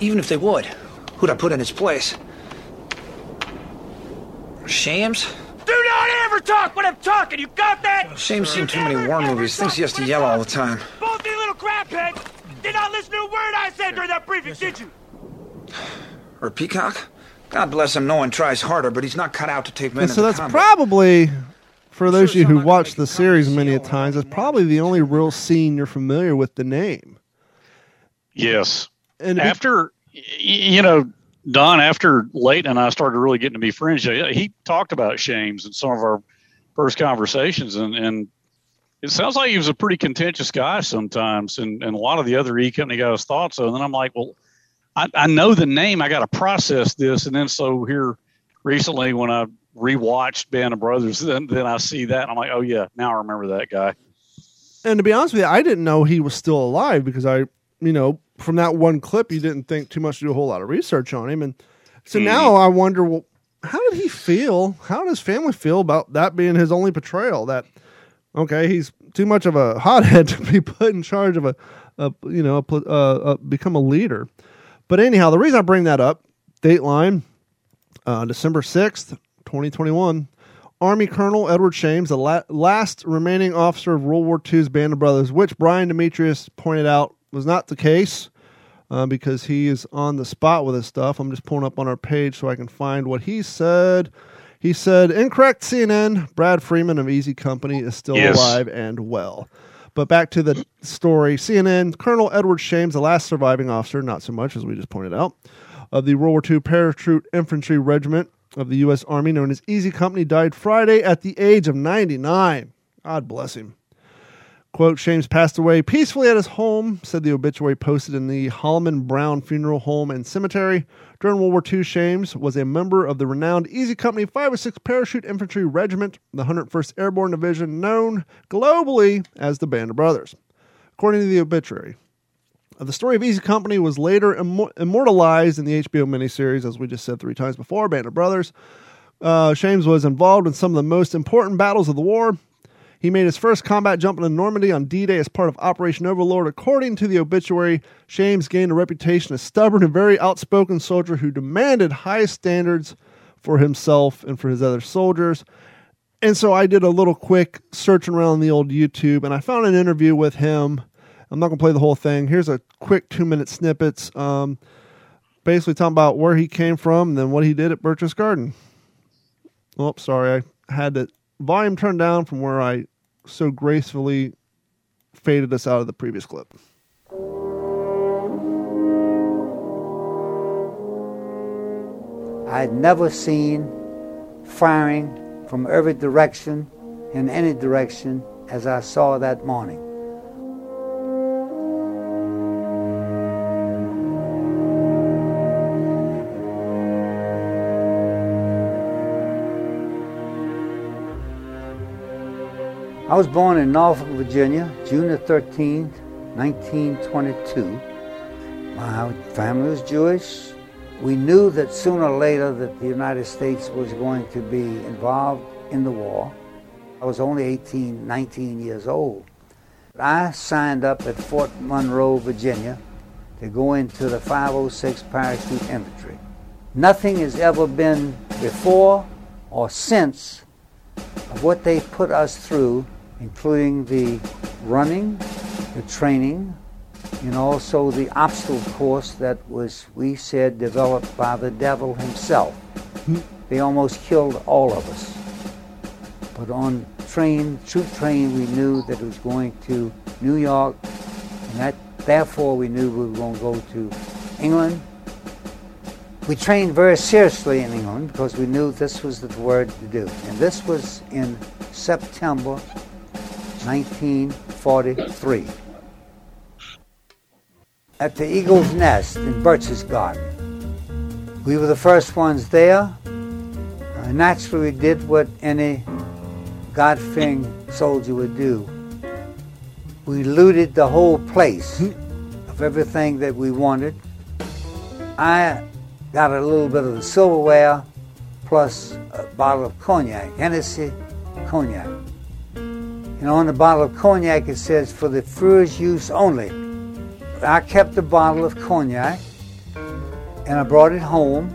Even if they would, who'd I put in his place? Shames? Do not ever talk when I'm talking. You got that? Shames seen too many war movies, thinks he has to yell all the time. Both you little crapheads did not listen to a word I said during that briefing, did you? Or Peacock? God bless him, no one tries harder, but he's not cut out to take men And so that's combat. probably, for those of you who watched the series many a times, that's probably the only real scene you're familiar with the name. Yes. And after, you know, Don, after Leighton and I started really getting to be friends, he he talked about Shames in some of our first conversations, and, and it sounds like he was a pretty contentious guy sometimes, and, and a lot of the other E Company guys thought so. And then I'm like, well, I, I know the name, I got to process this. And then so here recently, when I rewatched Band of Brothers, then, then I see that, and I'm like, oh, yeah, now I remember that guy. And to be honest with you, I didn't know he was still alive because I, you know, from that one clip, you didn't think too much to do a whole lot of research on him. And so now I wonder, well, how did he feel? How did his family feel about that being his only portrayal? That, okay, he's too much of a hothead *laughs* to be put in charge of a, a you know, a, pl- uh, uh, become a leader. But anyhow, the reason I bring that up, Dateline, uh, December 6th, 2021. Army Colonel Edward Shames, the la- last remaining officer of World War II's Band of Brothers, which Brian Demetrius pointed out was not the case uh, because he is on the spot with his stuff. I'm just pulling up on our page so I can find what he said. He said, "Incorrect, CNN. Brad Freeman of Easy Company is still Yes. alive and well." But back to the story. CNN Colonel Edward Shames, the last surviving officer, not so much as we just pointed out, of the World War II Parachute Infantry Regiment of the U.S. Army, known as Easy Company, died Friday at the age of 99. God bless him. Quote, Shames passed away peacefully at his home, said the obituary posted in the Hollomon Brown Funeral Home and Cemetery. During World War II, Shames was a member of the renowned Easy Company 506 Parachute Infantry Regiment, the 101st Airborne Division, known globally as the Band of Brothers. According to the obituary, the story of Easy Company was later immor- immortalized in the HBO miniseries, as we just said three times before, Band of Brothers. Uh, Shames was involved in some of the most important battles of the war. He made his first combat jump into Normandy on D Day as part of Operation Overlord. According to the obituary, Shames gained a reputation as stubborn and very outspoken soldier who demanded highest standards for himself and for his other soldiers. And so I did a little quick searching around the old YouTube and I found an interview with him. I'm not going to play the whole thing. Here's a quick two minute snippets. Um, basically talking about where he came from and then what he did at Berchtesgaden. Oh, sorry. I had the volume turned down from where I so gracefully faded us out of the previous clip. I had never seen firing from every direction, in any direction, as I saw that morning. I was born in Norfolk, Virginia, June the 13th, 1922. My family was Jewish. We knew that sooner or later that the United States was going to be involved in the war. I was only 18, 19 years old. I signed up at Fort Monroe, Virginia to go into the 506 Parachute Infantry. Nothing has ever been before or since of what they put us through, including the running, the training, and also the obstacle course that was, we said, developed by the devil himself. Hmm. They almost killed all of us. But on train, troop train, we knew that it was going to New York, and that therefore we knew we were going to go to England. We trained very seriously in England because we knew this was the word to do. And this was in September 1943 at the Eagle's Nest in Berchtesgaden. We were the first ones there. Uh, naturally, we did what any God fearing soldier would do. We looted the whole place of everything that we wanted. I got a little bit of the silverware plus a bottle of cognac, Hennessy cognac. And on the bottle of cognac it says, for the Führer's use only. I kept a bottle of cognac and I brought it home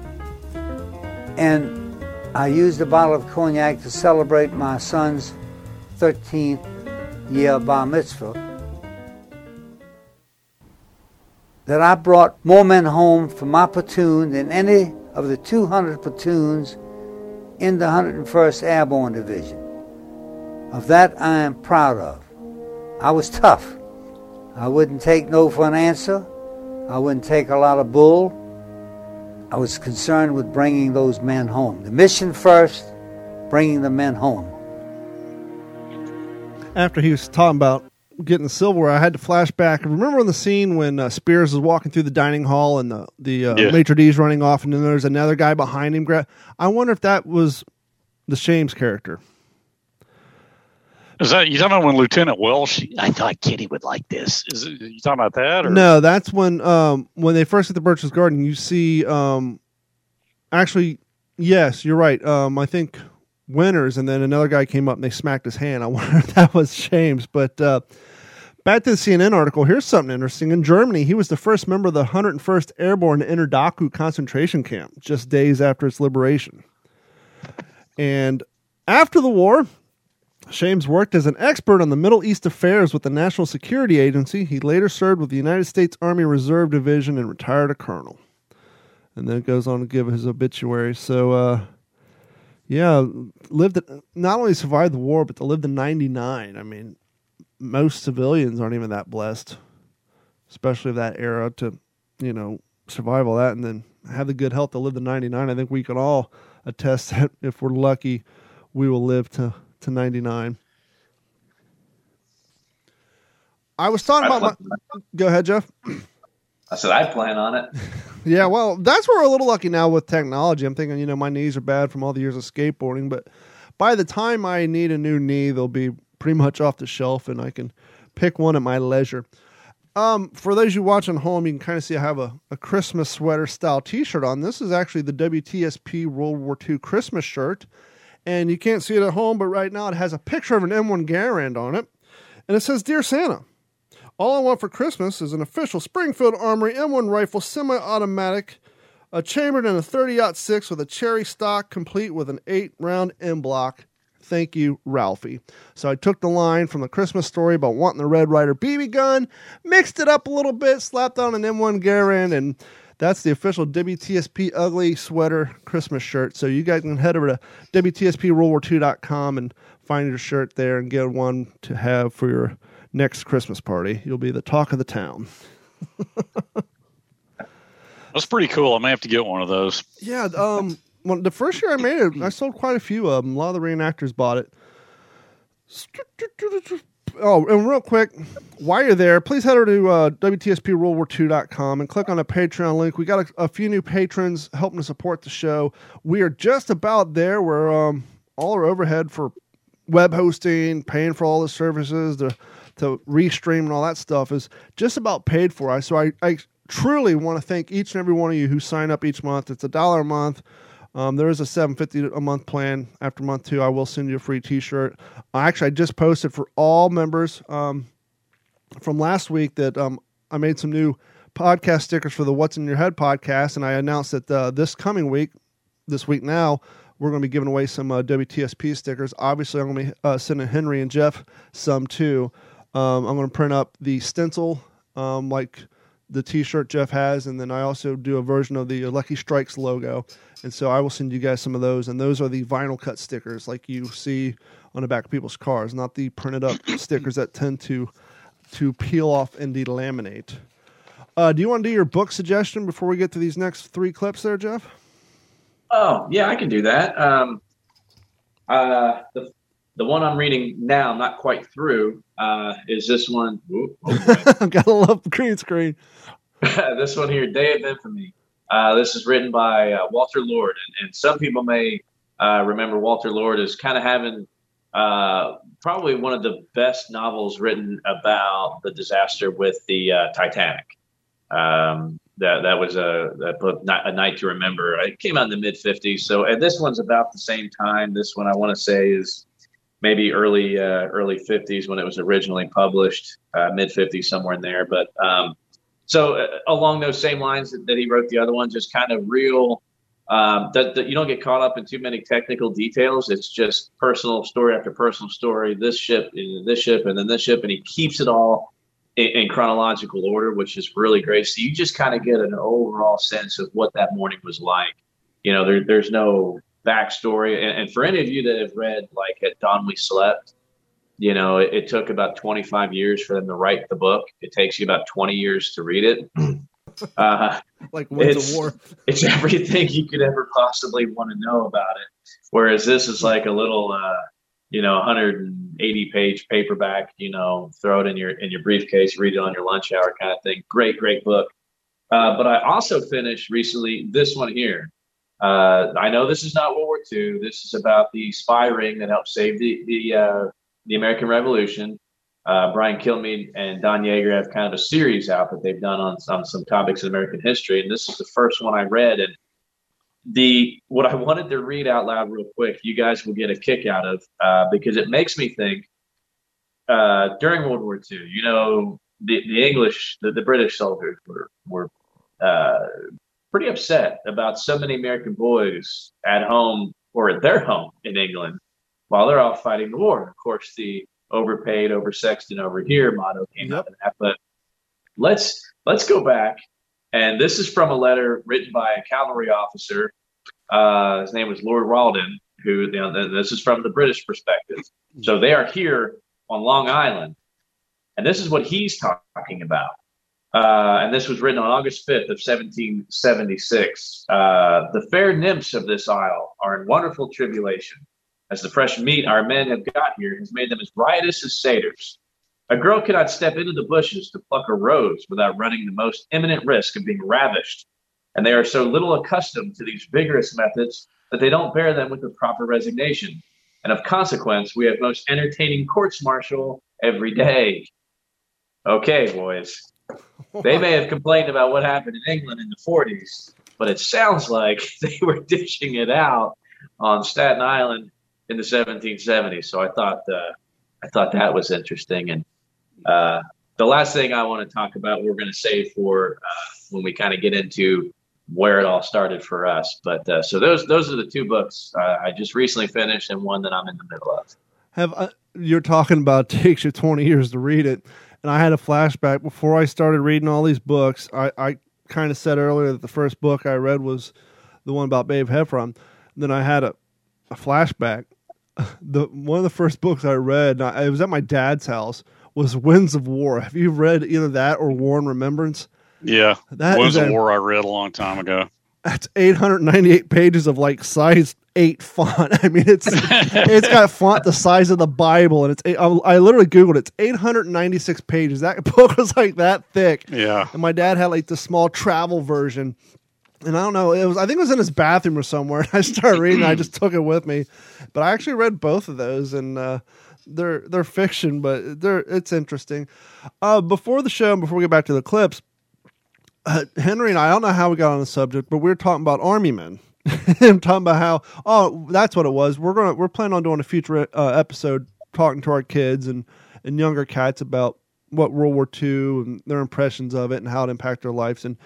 and I used the bottle of cognac to celebrate my son's 13th year bar mitzvah. That I brought more men home from my platoon than any of the 200 platoons in the 101st Airborne Division. Of that I am proud of. I was tough. I wouldn't take no for an answer. I wouldn't take a lot of bull. I was concerned with bringing those men home. The mission first, bringing the men home. After he was talking about getting the silverware, I had to flash back. Remember on the scene when uh, Speirs was walking through the dining hall and the the uh, Yeah. maitre d's running off, and then there's another guy behind him. I wonder if that was the Shames character. Is that you talking about when Lieutenant Welsh? I thought Kitty would like this. Is it, you talking about that? Or? No, that's when um when they first get the Berchtesgaden, you see um actually yes, you're right. Um I think Winters, and then another guy came up and they smacked his hand. I *laughs* wonder if that was Shames. But uh back to the CNN article, here's something interesting. In Germany, he was the first member of the 101st Airborne to enter Dachau concentration camp just days after its liberation. And after the war, Shames worked as an expert on the Middle East affairs with the National Security Agency. He later served with the United States Army Reserve Division and retired a colonel. And then it goes on to give his obituary. So, uh, Yeah, lived not only survived the war, but to live to 99. I mean, most civilians aren't even that blessed, especially of that era to, you know, survive all that and then have the good health to live to 99. I think we can all attest *laughs* that if we're lucky, we will live to, to 99. I was talking I about my. Go ahead, Jeff. I said I plan on it. *laughs* Yeah, well, that's where we're a little lucky now with technology. I'm thinking, you know, my knees are bad from all the years of skateboarding, but by the time I need a new knee, they'll be pretty much off the shelf and I can pick one at my leisure. Um, for those you watching home, you can kind of see I have a, a Christmas sweater style t shirt on. This is actually the WTSP World War II Christmas shirt. And you can't see it at home, but right now it has a picture of an M1 Garand on it. And it says, Dear Santa, all I want for Christmas is an official Springfield Armory M1 rifle semi automatic, uh, chambered in a 30 6 with a cherry stock, complete with an 8 round en bloc. Thank you, Ralphie. So I took the line from the Christmas story about wanting the Red Ryder BB gun, mixed it up a little bit, slapped on an M1 Garand, and that's the official WTSP Ugly Sweater Christmas shirt. So you guys can head over to WTSPWorldWar2.com and find your shirt there and get one to have for your next Christmas party. You'll be the talk of the town. *laughs* That's pretty cool. I may have to get one of those. Yeah. Um. Well, the first year I made it, I sold quite a few of them. A lot of the reenactors bought it. Oh, and real quick, while you're there, please head over to uh, WTSPWorldWar2.com and click on the Patreon link. We got a, a, few new patrons helping to support the show. We are just about there where um, all our overhead for web hosting, paying for all the services, the to restream and all that stuff is just about paid for. I so I, I truly want to thank each and every one of you who sign up each month. It's a dollar a month. Um, there is a seven fifty a month plan. After month two, I will send you a free T shirt. Actually, I just posted for all members um, from last week that um, I made some new podcast stickers for the What's in Your Head podcast, and I announced that uh, this coming week, this week now, we're going to be giving away some uh, WTSP stickers. Obviously, I'm going to be uh, sending Henry and Jeff some too. Um, I'm going to print up the stencil um, like the T-shirt Jeff has, and then I also do a version of the Lucky Strikes logo. And so I will send you guys some of those. And those are the vinyl cut stickers, like you see on the back of people's cars, not the printed up *coughs* stickers that tend to to peel off and delaminate. Uh, do you want to do your book suggestion before we get to these next three clips, there, Jeff? Oh yeah, I can do that. Um, uh, the the one I'm reading now, I'm not quite through, uh, is this one. Ooh, oh *laughs* Gotta love green screen. *laughs* this one here, Day of Infamy. Uh, this is written by uh, Walter Lord, and, and, some people may uh, remember Walter Lord as kind of having uh, probably one of the best novels written about the disaster with the uh, Titanic. Um, that that was a, a, a night to remember. It came out in the mid '50s, so and this one's about the same time. This one I want to say is maybe early uh, early 50s when it was originally published, mid 50s somewhere in there. But um, so uh, along those same lines that, that, he wrote the other one, just kind of real. Um, that, that, you don't get caught up in too many technical details. It's just personal story after personal story. This ship, this ship, and then this ship, and he keeps it all in, in chronological order, which is really great. So you just kind of get an overall sense of what that morning was like. You know, there, there's no backstory. And, and, for any of you that have read, like At Dawn We Slept, you know, it, it, took about 25 years for them to write the book. It takes you about 20 years to read it. Uh, *laughs* like it's, war. *laughs* it's everything you could ever possibly want to know about it. Whereas this is like a little, uh, you know, 180 page paperback, you know, throw it in your, in your briefcase, read it on your lunch hour kind of thing. Great, great book. Uh, but I also finished recently this one here. Uh, I know this is not World War II. This is about the spy ring that helped save the the uh, the American Revolution. Uh, Brian Kilmeade and Don Yaeger have kind of a series out that they've done on, on some topics in American history, and this is the first one I read. And the what I wanted to read out loud real quick, you guys will get a kick out of uh, because it makes me think. Uh, during World War II, you know, the, the English, the, the British soldiers were were uh, pretty upset about so many American boys at home or at their home in England while they're all fighting the war. Of course, the overpaid, oversexed, and over here motto came yep. out of that. But let's let's go back, and this is from a letter written by a cavalry officer. Uh, his name was Lord Rawdon, who you know, this is from the British perspective. So they are here on Long Island, and this is what he's talking about. Uh, and this was written on August 5th of 1776. Uh, the fair nymphs of this isle are in wonderful tribulation, as the fresh meat our men have got here has made them as riotous as satyrs. A girl cannot step into the bushes to pluck a rose without running the most imminent risk of being ravished, and they are so little accustomed to these vigorous methods that they don't bear them with the proper resignation. And of consequence, we have most entertaining courts martial every day. Okay, boys. They may have complained about what happened in England in the 40s, but it sounds like *laughs* they were dishing it out on Staten Island in the 1770s. So I thought uh, I thought that was interesting. And uh, the last thing I want to talk about, we're going to save for uh, when we kind of get into where it all started for us. But uh, so those those are the two books uh, I just recently finished, and one that I'm in the middle of. Have uh, you're talking about *laughs* takes you 20 years to read it, and I had a flashback before I started reading all these books. I, I kind of said earlier that the first book I read was the one about Babe Heffron. Then I had a, a flashback. The one of the first books I read, I, it was at my dad's house, was Winds of War. Have you read either that or War and Remembrance? Yeah, That was is a a- war I read a long time ago. That's 898 pages of like size eight font. *laughs* I mean, it's it's got font the size of the Bible, and it's eight- I, I literally googled it. It's 896 pages. That *laughs* book was like that thick. Yeah. And my dad had like the small travel version, and I don't know. It was I think it was in his bathroom or somewhere. *laughs* And I started reading. I just took it with me, but I actually read both of those, and uh, they're they're fiction, but they're it's interesting. Uh, before the show, and before we get back to the clips, uh, Henry and I, I don't know how we got on the subject, but we were talking about army men. *laughs* I'm talking about how oh that's what it was. We're gonna we're planning on doing a future uh, episode talking to our kids and and younger cats about what World War II and their impressions of it and how it impacted their lives. And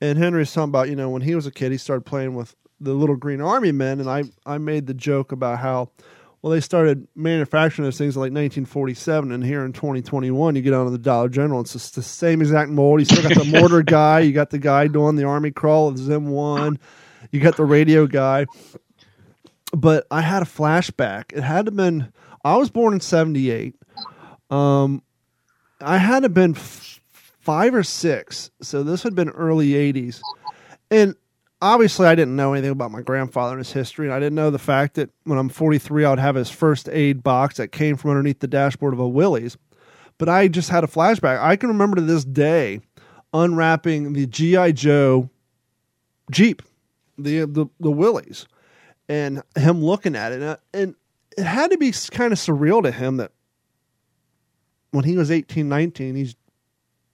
and Henry's talking about you know when he was a kid he started playing with the little green army men and I I made the joke about how well they started manufacturing those things in like 1947 and here in 2021 you get onto the Dollar General it's just the same exact mold. You still got the mortar *laughs* guy, you got the guy doing the army crawl with Zim one, you got the radio guy. But I had a flashback. It had to been I was born in 78. Um I had to been f- 5 or 6. So this had been early 80s. And obviously I didn't know anything about my grandfather and his history, and I didn't know the fact that when I'm 43, I would have his first aid box that came from underneath the dashboard of a Willys. But I just had a flashback. I can remember to this day unwrapping the GI Joe Jeep, the the the Willys, and him looking at it, and, uh, and it had to be kind of surreal to him that when he was 18, 19, he's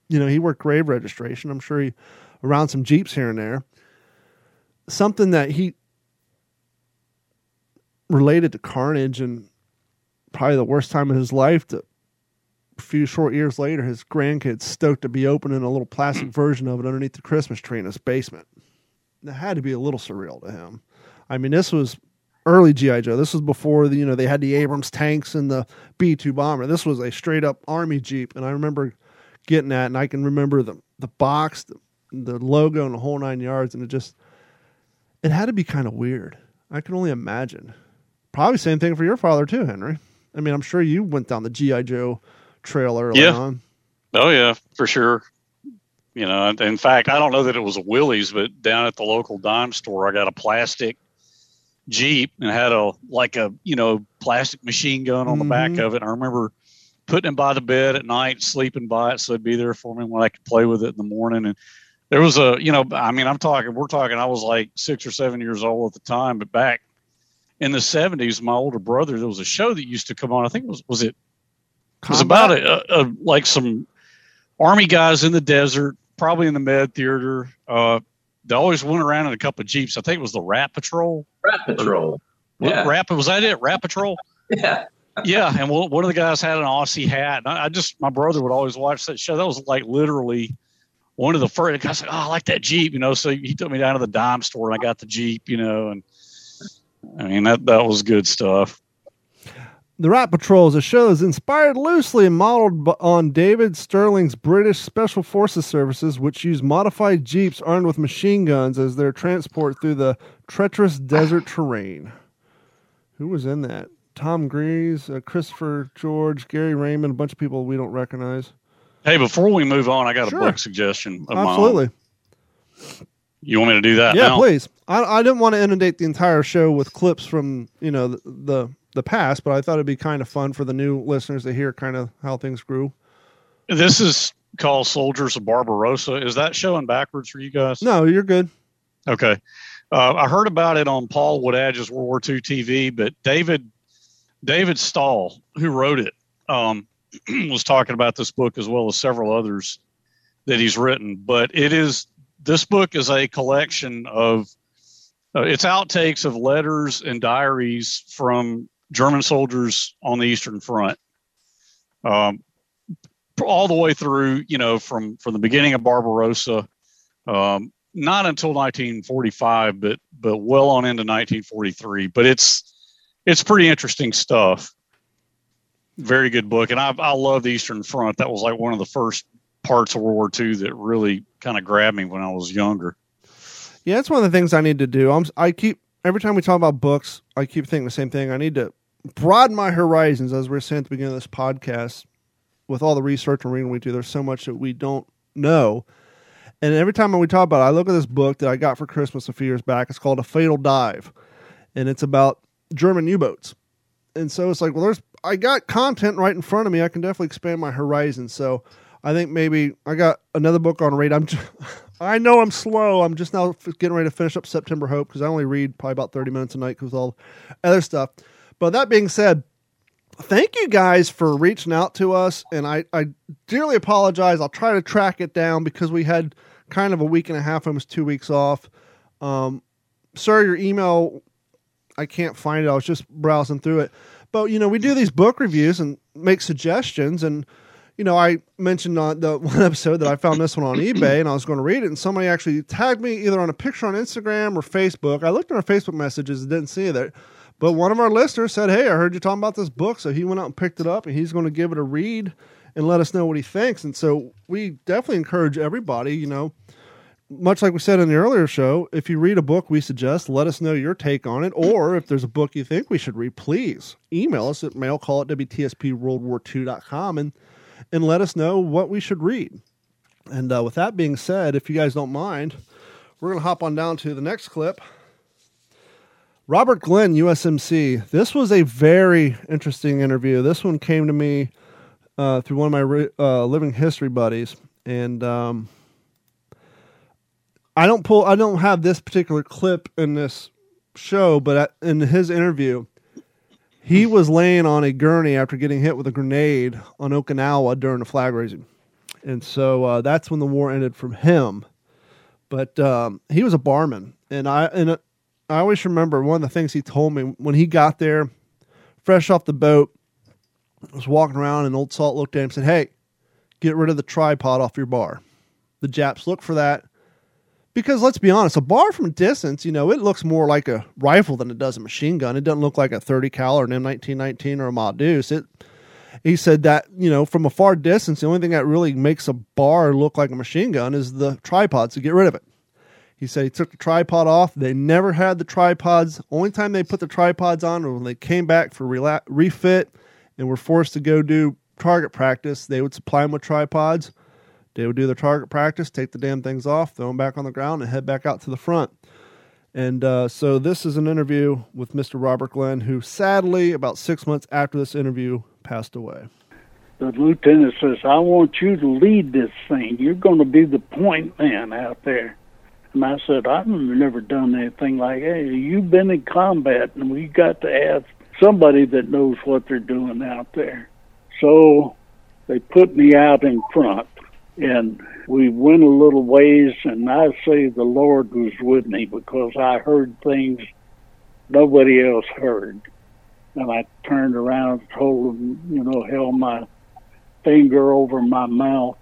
you know he worked grave registration. I'm sure he around some Jeeps here and there. Something that he related to carnage and probably the worst time of his life to a few short years later his grandkids stoked to be opening a little plastic *clears throat* version of it underneath the christmas tree in his basement. That had to be a little surreal to him. I mean this was early gi joe. This was before the, you know they had the abrams tanks and the b2 bomber. This was a straight up army jeep. And i remember getting that and i can remember the, the box the, the logo and the whole nine yards and it just it had to be kind of weird. I can only imagine. Probably same thing for your father too, Henry. I mean, I'm sure you went down the GI Joe trail early Yeah. on. Oh yeah, for sure. You know, in fact, I don't know that it was a Willys, but down at the local dime store, I got a plastic Jeep and had a like a you know plastic machine gun on the back Mhm. of it. I remember putting it by the bed at night, sleeping by it, so it'd be there for me when I could play with it in the morning. And there was a you know, I mean, I'm talking, we're talking, I was like six or seven years old at the time, but back in the 70s, my older brother, there was a show that used to come on. I think it was was it it was about a, a, a like some army guys in the desert, probably in the med theater. Uh, they always went around in a couple of jeeps. I think it was the Rat Patrol. Rat Patrol. What, Yeah. Rat was that it? Rat Patrol. *laughs* Yeah. Yeah, and one of the guys had an Aussie hat. And I, just my brother would always watch that show. That was like literally one of the first. Guy's like, "Oh, I like that Jeep," you know. So he took me down to the dime store and I got the Jeep, you know. And I mean that that was good stuff. The Rat Patrol is a show that's inspired loosely and modeled on David Stirling's British Special Forces services, which use modified jeeps armed with machine guns as their transport through the treacherous desert terrain. Who was in that? Tom Grease, uh, Christopher George, Gary Raymond, a bunch of people we don't recognize. Hey, before we move on, I got Sure. a book suggestion. Of Absolutely. You want me to do that? yeah, now? please. I, I didn't want to inundate the entire show with clips from you know the, the the past, but I thought it'd be kind of fun for the new listeners to hear kind of how things grew. This is called Soldiers of Barbarossa. Is that showing backwards for you guys? No, you're good. Okay. Uh, I heard about it on Paul Woodadge's World War II TV, but David David Stahel, who wrote it, um, *clears throat* was talking about this book as well as several others that he's written. But it is this book is a collection of uh, it's outtakes of letters and diaries from German soldiers on the Eastern Front, um, all the way through. You know, from from the beginning of Barbarossa. Um, not until 1945, but but well on into 1943. But it's it's pretty interesting stuff. Very good book, and I I love the Eastern Front. That was like one of the first parts of World War II that really kind of grabbed me when I was younger. Yeah, that's one of the things I need to do. I'm I keep every time we talk about books, I keep thinking the same thing. I need to broaden my horizons, as we are saying at the beginning of this podcast. With all the research and reading we do, there's so much that we don't know. And every time we talk about it, I look at this book that I got for Christmas a few years back. It's called A Fatal Dive, and it's about German U-boats. And so it's like, well, there's I got content right in front of me. I can definitely expand my horizon. So I think maybe I got another book on read. I'm, just, *laughs* I know I'm slow. I'm just now getting ready to finish up September Hope because I only read probably about 30 minutes a night because all other stuff. But that being said, thank you guys for reaching out to us, and I, I dearly apologize. I'll try to track it down because we had kind of a week and a half, almost two weeks off. Um, sir, your email, I can't find it. I was just browsing through it. But you know, we do these book reviews and make suggestions, and you know, I mentioned on the *laughs* one episode that I found this one on eBay, and I was going to read it, and somebody actually tagged me either on a picture on Instagram or Facebook. I looked at our Facebook messages and didn't see it. But one of our listeners said, "Hey, I heard you talking about this book," so he went out and picked it up, and he's going to give it a read and let us know what he thinks. And so we definitely encourage everybody, you know, much like we said in the earlier show, if you read a book we suggest, let us know your take on it. Or if there's a book you think we should read, please email us at mailcall at WTSPWorldWar2.com and, and let us know what we should read. And uh, with that being said, if you guys don't mind, we're going to hop on down to the next clip. Robert Glenn, USMC. This was a very interesting interview. This one came to me uh, through one of my uh, living history buddies, and um, I don't pull. I don't have this particular clip in this show, but in his interview, he was laying on a gurney after getting hit with a grenade on Okinawa during the flag raising, and so uh, that's when the war ended from him. But um, he was a barman, and I and I always remember one of the things he told me when he got there, fresh off the boat, was walking around, and Old Salt looked at him and said, "Hey, get rid of the tripod off your bar." The Japs look for that because let's be honest, a bar from a distance, you know, it looks more like a rifle than it does a machine gun. It doesn't look like a 30 cal or an M1919 or a Modus. It he said that, you know, from a far distance, the only thing that really makes a bar look like a machine gun is the tripods to get rid of it. He said he took the tripod off. They never had the tripods. Only time they put the tripods on was when they came back for rela- refit and were forced to go do target practice. They would supply them with tripods. They would do their target practice, take the damn things off, throw them back on the ground, and head back out to the front. And uh, so this is an interview with Mr. Robert Glenn, who sadly, about six months after this interview, passed away. The lieutenant says, I want you to lead this thing. You're going to be the point man out there. And I said, I've never done anything like that. You've been in combat, and we got to have somebody that knows what they're doing out there. So they put me out in front and we went a little ways and I say the Lord was with me because I heard things nobody else heard. And I turned around and told him, you know, held my finger over my mouth,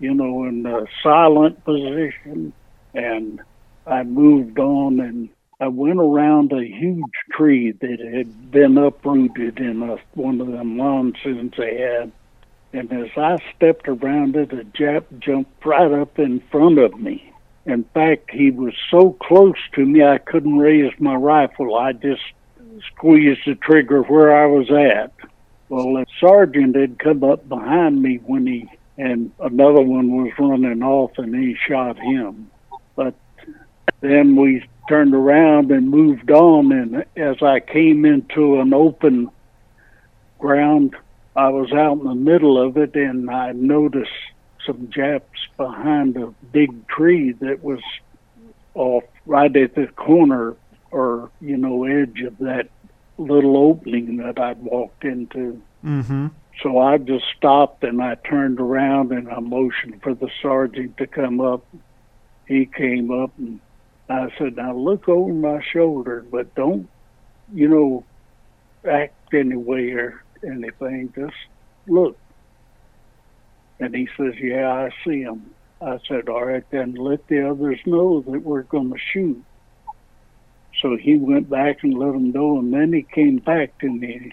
you know, in a silent position. And I moved on and I went around a huge tree that had been uprooted in a, one of them monsoons they had and as I stepped around it, a Jap jumped right up in front of me. In fact, he was so close to me, I couldn't raise my rifle. I just squeezed the trigger where I was at. Well, the sergeant had come up behind me when he, and another one was running off and he shot him. But then we turned around and moved on, and as I came into an open ground, I was out in the middle of it and I noticed some Japs behind a big tree that was off right at the corner or, you know, edge of that little opening that I'd walked into. Mm-hmm. So I just stopped and I turned around and I motioned for the sergeant to come up. He came up and I said, Now look over my shoulder, but don't, you know, act any way or anything. Just look. And he says, Yeah, I see him. I said, All right, then let the others know that we're going to shoot. So he went back and let them know, and then he came back to me.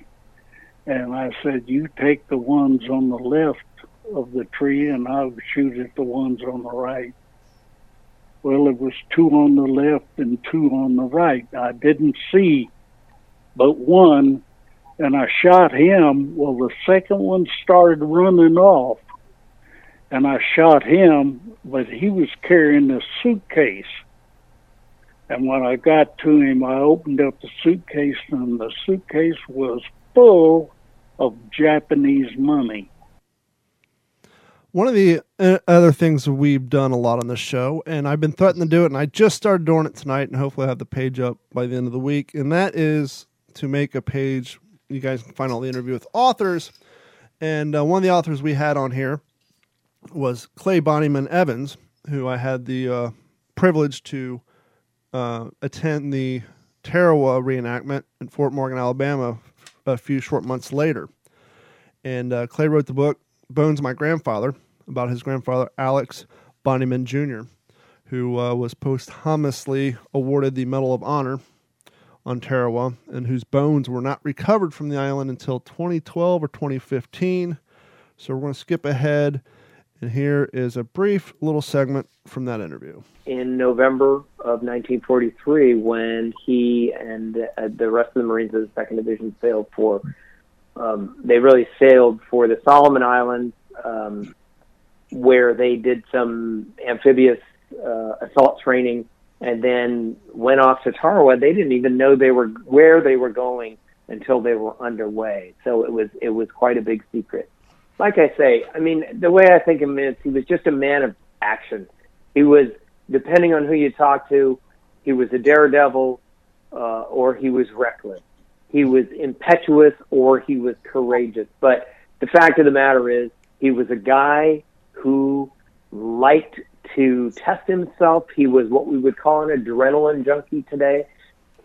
And I said, You take the ones on the left of the tree, and I'll shoot at the ones on the right. Well, it was two on the left and two on the right. I didn't see but one, and I shot him. Well, the second one started running off, and I shot him, but he was carrying a suitcase. And when I got to him, I opened up the suitcase, and the suitcase was full of Japanese money. One of the uh, other things we've done a lot on this show, and I've been threatening to do it, and I just started doing it tonight, and hopefully I have the page up by the end of the week, and that is to make a page. You guys can find all the interview with authors, and uh, one of the authors we had on here was Clay Bonnyman Evans, who I had the uh, privilege to uh, attend the Tarawa reenactment in Fort Morgan, Alabama, a few short months later. And uh, Clay wrote the book Bones My Grandfather about his grandfather, Alex Bonnyman Jr., who uh, was posthumously awarded the Medal of Honor on Tarawa and whose bones were not recovered from the island until 2012 or 2015. So we're going to skip ahead. And here is a brief little segment from that interview. in November of 1943 when he and uh, the rest of the Marines of the Second Division sailed for. Um, they really sailed for the Solomon Islands, um, where they did some amphibious uh, assault training, and then went off to Tarawa. They didn't even know they were where they were going until they were underway. So it was it was quite a big secret. Like I say, I mean, the way I think of him is he was just a man of action. He was, depending on who you talk to, he was a daredevil uh, or he was reckless. He was impetuous or he was courageous. But the fact of the matter is, he was a guy who liked to test himself. He was what we would call an adrenaline junkie today.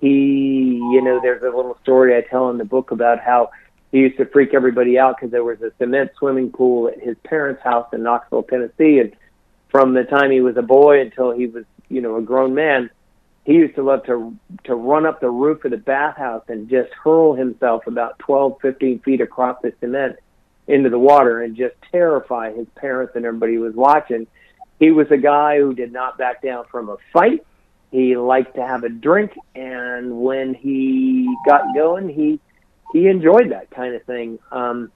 He, you know, there's a little story I tell in the book about how he used to freak everybody out because there was a cement swimming pool at his parents' house in Knoxville, Tennessee, and from the time he was a boy until he was, you know, a grown man, he used to love to to run up the roof of the bathhouse and just hurl himself about 12, 15 feet across the cement into the water and just terrify his parents and everybody who was watching. He was a guy who did not back down from a fight. He liked to have a drink, and when he got going, he he enjoyed that kind of thing. Um,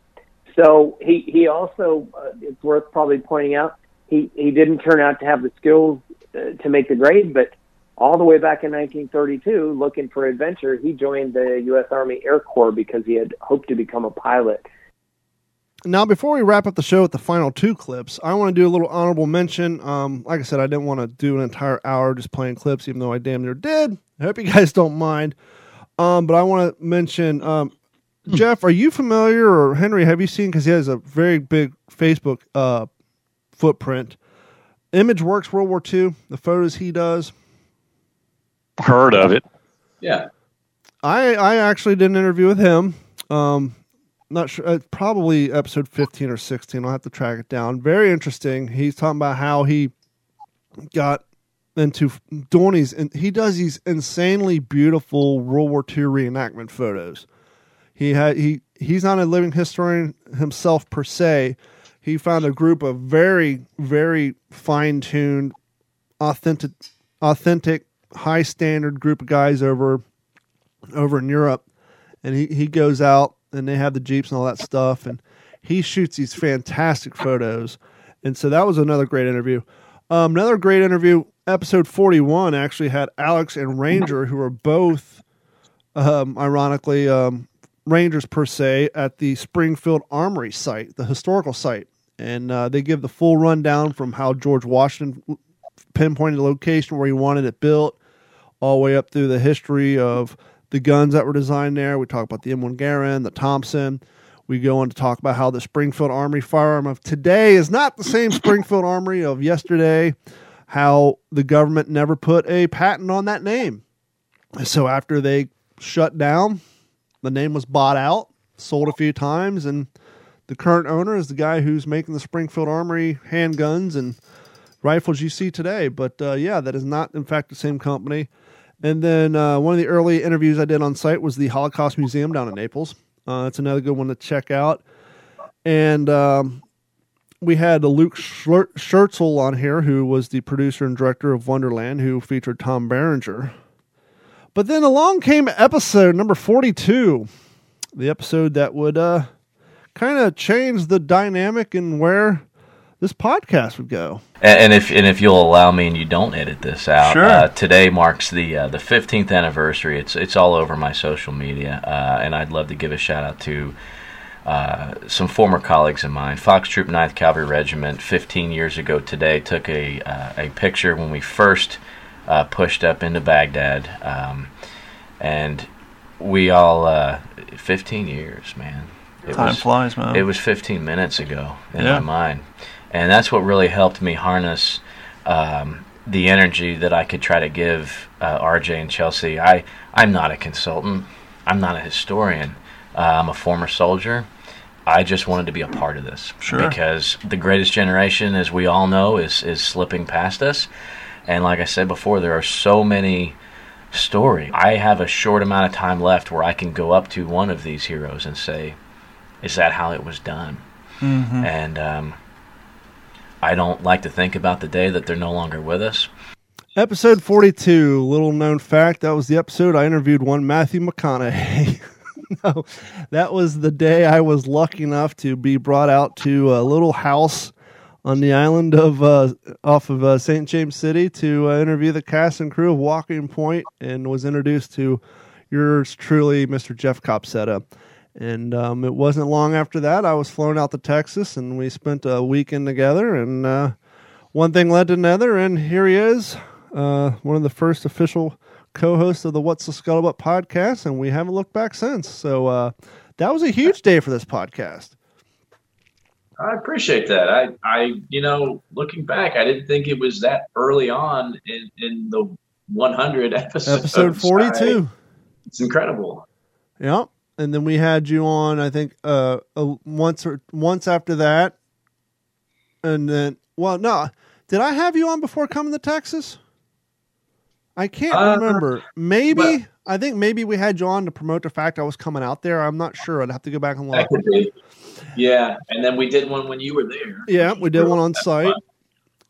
so he he also uh, it's worth probably pointing out he he didn't turn out to have the skills uh, to make the grade, but all the way back in 1932, looking for adventure, he joined the U.S. Army Air Corps because he had hoped to become a pilot. Now, before we wrap up the show with the final two clips, I want to do a little honorable mention. Um, like I said, I didn't want to do an entire hour just playing clips, even though I damn near did. I hope you guys don't mind. Um, but I want to mention, um, Jeff, are you familiar, or Henry, have you seen, because he has a very big Facebook uh, footprint, Image Works World War II, the photos he does? Heard of it. Yeah. I I actually did an interview with him. Um, not sure, uh, probably episode fifteen or sixteen. I'll have to track it down. Very interesting. He's talking about how he got into doing these, and he does these insanely beautiful World War II reenactment photos. He had he he's not a living historian himself per se. He found a group of very very fine tuned, authentic, authentic, high standard group of guys over over in Europe and he he goes out and they have the jeeps and all that stuff, and he shoots these fantastic photos, and so that was another great interview. Um, another great interview. Episode forty one actually had Alex and Ranger, who are both, um, ironically, um, Rangers per se at the Springfield Armory site, the historical site, and uh, they give the full rundown from how George Washington pinpointed the location where he wanted it built, all the way up through the history of the guns that were designed there. We talk about the M1 Garand, the Thompson. We go on to talk about how the Springfield Armory firearm of today is not the same Springfield Armory of yesterday, how the government never put a patent on that name. So after they shut down, the name was bought out, sold a few times, and the current owner is the guy who's making the Springfield Armory handguns and rifles you see today. But uh, yeah, that is not, in fact, the same company. And then uh, one of the early interviews I did on site was the Holocaust Museum down in Naples. Uh, it's another good one to check out. And um, we had Luke Schuetzle on here, who was the producer and director of Wonderland, who featured Tom Berenger. But then along came episode number 42, the episode that would uh, kind of change the dynamic and where this podcast would go. And, and, if and if you'll allow me, and you don't edit this out, sure. uh, today marks the uh, the 15th anniversary. It's it's all over my social media, uh, and I'd love to give a shout out to. Uh, some former colleagues of mine, Fox Troop 9th Cavalry Regiment, 15 years ago today, took a uh, a picture when we first uh, pushed up into Baghdad, um, and we all 15 years, man. It Time was, flies, man. It was 15 minutes ago in Yeah. my mind, and that's what really helped me harness um, the energy that I could try to give uh, RJ and Chelsea. I I'm not a consultant. I'm not a historian. Uh, I'm a former soldier. I just wanted to be a part of this Sure. because the greatest generation, as we all know, is is slipping past us. And like I said before, there are so many stories. I have a short amount of time left where I can go up to one of these heroes and say, "Is that how it was done?" Mhm. And um, I don't like to think about the day that they're no longer with us. Episode 42, little known fact, that was the episode I interviewed one Matthew McConaughey. *laughs* no, that was the day I was lucky enough to be brought out to a little house on the island of uh, off of uh, St. James City to uh, interview the cast and crew of Walking Point and was introduced to yours truly, Mr. Jeff Copsetta. And um, it wasn't long after that I was flown out to Texas and we spent a weekend together and uh, one thing led to another and here he is, uh, one of the first official co-hosts of the What's the Scuttlebutt podcast and we haven't looked back since. So uh, that was a huge day for this podcast. I appreciate that. I, I, you know, looking back, I didn't think it was that early on in, in the 100 episodes. Episode 42. I- it's incredible. Yep. And then we had you on, I think, uh, uh, once or once after that. And then, well, no, did I have you on before coming to Texas? I can't Uh, remember. Maybe well- I think maybe we had you on to promote the fact I was coming out there. I'm not sure. I'd have to go back and look. That could be. Yeah, and then we did one when you were there. Yeah, we did one on site.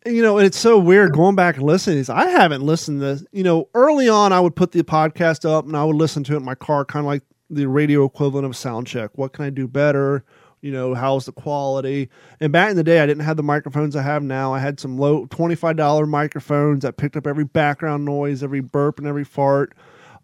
And, You know, and it's so weird going back and listening. Is I haven't listened to. You know, early on, I would put the podcast up and I would listen to it in my car, kind of like the radio equivalent of sound check. What can I do better? You know, how's the quality? And back in the day, I didn't have the microphones I have now. I had some low twenty-five dollar microphones that picked up every background noise, every burp, and every fart.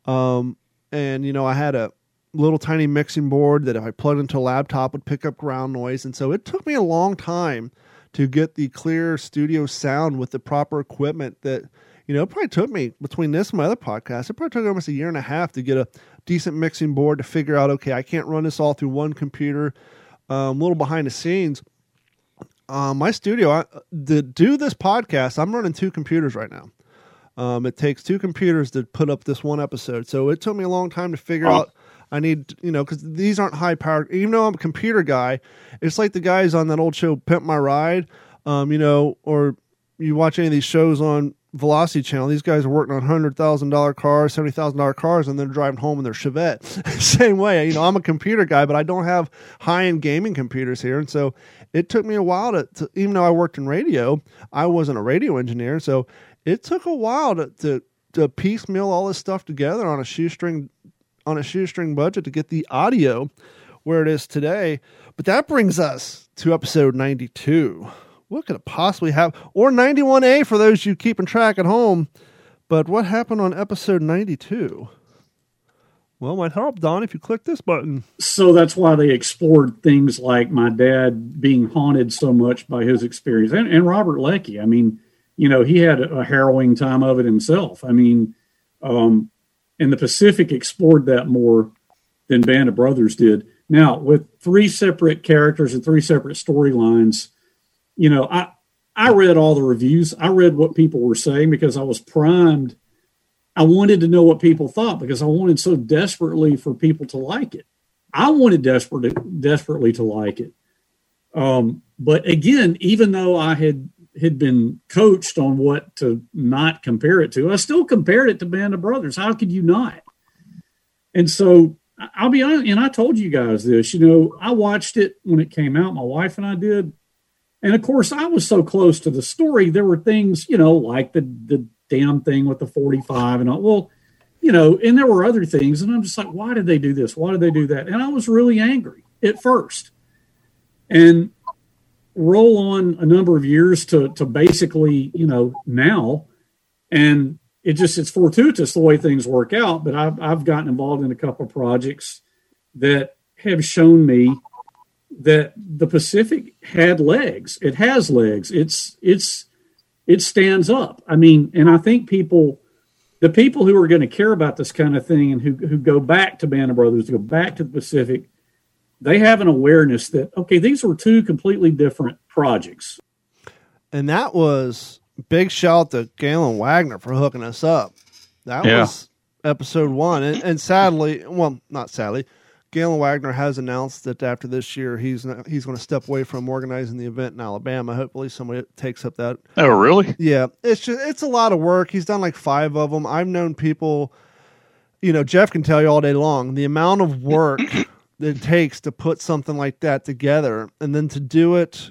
Um, and you know, I had a little tiny mixing board that if I plugged into a laptop would pick up ground noise. And so it took me a long time to get the clear studio sound with the proper equipment that, you know, it probably took me between this and my other podcast, it probably took almost a year and a half to get a decent mixing board to figure out, okay, I can't run this all through one computer. Um, a little behind the scenes. Um, my studio, I, to do this podcast, I'm running two computers right now. Um, it takes two computers to put up this one episode. So it took me a long time to figure Oh. out. I need, you know, because these aren't high powered. Even though I'm a computer guy, it's like the guys on that old show, Pimp My Ride, um, you know, or you watch any of these shows on Velocity Channel. These guys are working on hundred thousand dollar cars, seventy thousand dollar cars, and they're driving home in their Chevette. *laughs* Same way, you know, I'm a computer guy, but I don't have high end gaming computers here, and so it took me a while to, to. Even though I worked in radio, I wasn't a radio engineer, so it took a while to to, to piecemeal all this stuff together on a shoestring on a shoestring budget to get the audio where it is today. But that brings us to episode 92. What could it possibly have? Or 91A for those you keeping track at home. But what happened on episode 92? Well, might help, Don, if you click this button. So that's why they explored things like my dad being haunted so much by his experience, and, and Robert Leckie. I mean, you know, he had a harrowing time of it himself. I mean, um, and the Pacific explored that more than Band of Brothers did. Now, with three separate characters and three separate storylines, you know, I I read all the reviews. I read what people were saying because I was primed I wanted to know what people thought because I wanted so desperately for people to like it. I wanted desperately desperately to like it. Um, but again, even though I had had been coached on what to not compare it to, I still compared it to Band of Brothers. How could you not? And so I'll be honest, and I told you guys this. You know, I watched it when it came out. My wife and I did, and of course, I was so close to the story. There were things, you know, like the the damn thing with the 45 and all. Well, you know, and there were other things. And I'm just like, why did they do this? Why did they do that? And I was really angry at first. And roll on a number of years to, to basically, you know, now. And it just, it's fortuitous the way things work out. But I've, I've gotten involved in a couple of projects that have shown me that the Pacific had legs. It has legs. It's, it's, it stands up. I mean, and I think people, the people who are going to care about this kind of thing and who, who go back to Band of Brothers, go back to the Pacific, they have an awareness that, okay, these were two completely different projects. And that was big shout to Galen Wagner for hooking us up. That Yeah. was episode one. And, and sadly, well, not sadly, Galen Wagner has announced that after this year, he's not, he's going to step away from organizing the event in Alabama. Hopefully, somebody takes up that. Oh, really? Yeah, it's just it's a lot of work. He's done like five of them. I've known people, you know, Jeff can tell you all day long the amount of work that *clears throat* it takes to put something like that together, and then to do it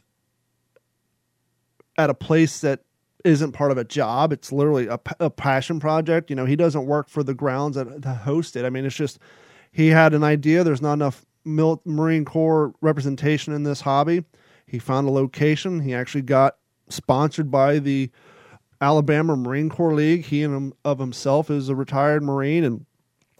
at a place that isn't part of a job. It's literally a passion project. You know, he doesn't work for the grounds that, to host it. I mean, it's just he had an idea. There's not enough mil- Marine Corps representation in this hobby. He found a location. He actually got sponsored by the Alabama Marine Corps League. He and of himself is a retired Marine, and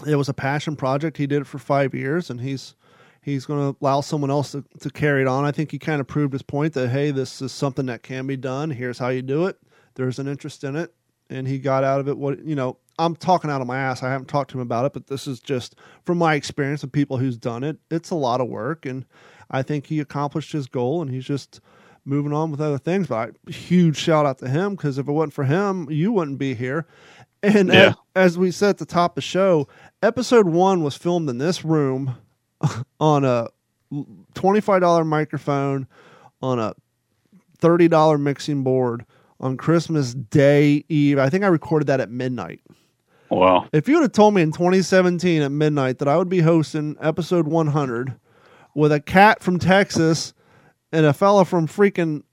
it was a passion project. He did it for five years, and he's he's going to allow someone else to, to carry it on. I think he kind of proved his point that hey, this is something that can be done. Here's how you do it. There's an interest in it, and he got out of it what you know. I'm talking out of my ass. I haven't talked to him about it, but this is just from my experience of people who's done it. It's a lot of work, and I think he accomplished his goal, and he's just moving on with other things. But I, huge shout out to him because if it wasn't for him, you wouldn't be here. And Yeah. as, as we said at the top of the show, episode one was filmed in this room *laughs* on a $25 microphone on a $30 mixing board on Christmas Day Eve. I think I recorded that at midnight. Wow. If you would have told me in 2017 at midnight that I would be hosting episode 100 with a cat from Texas and a fella from freaking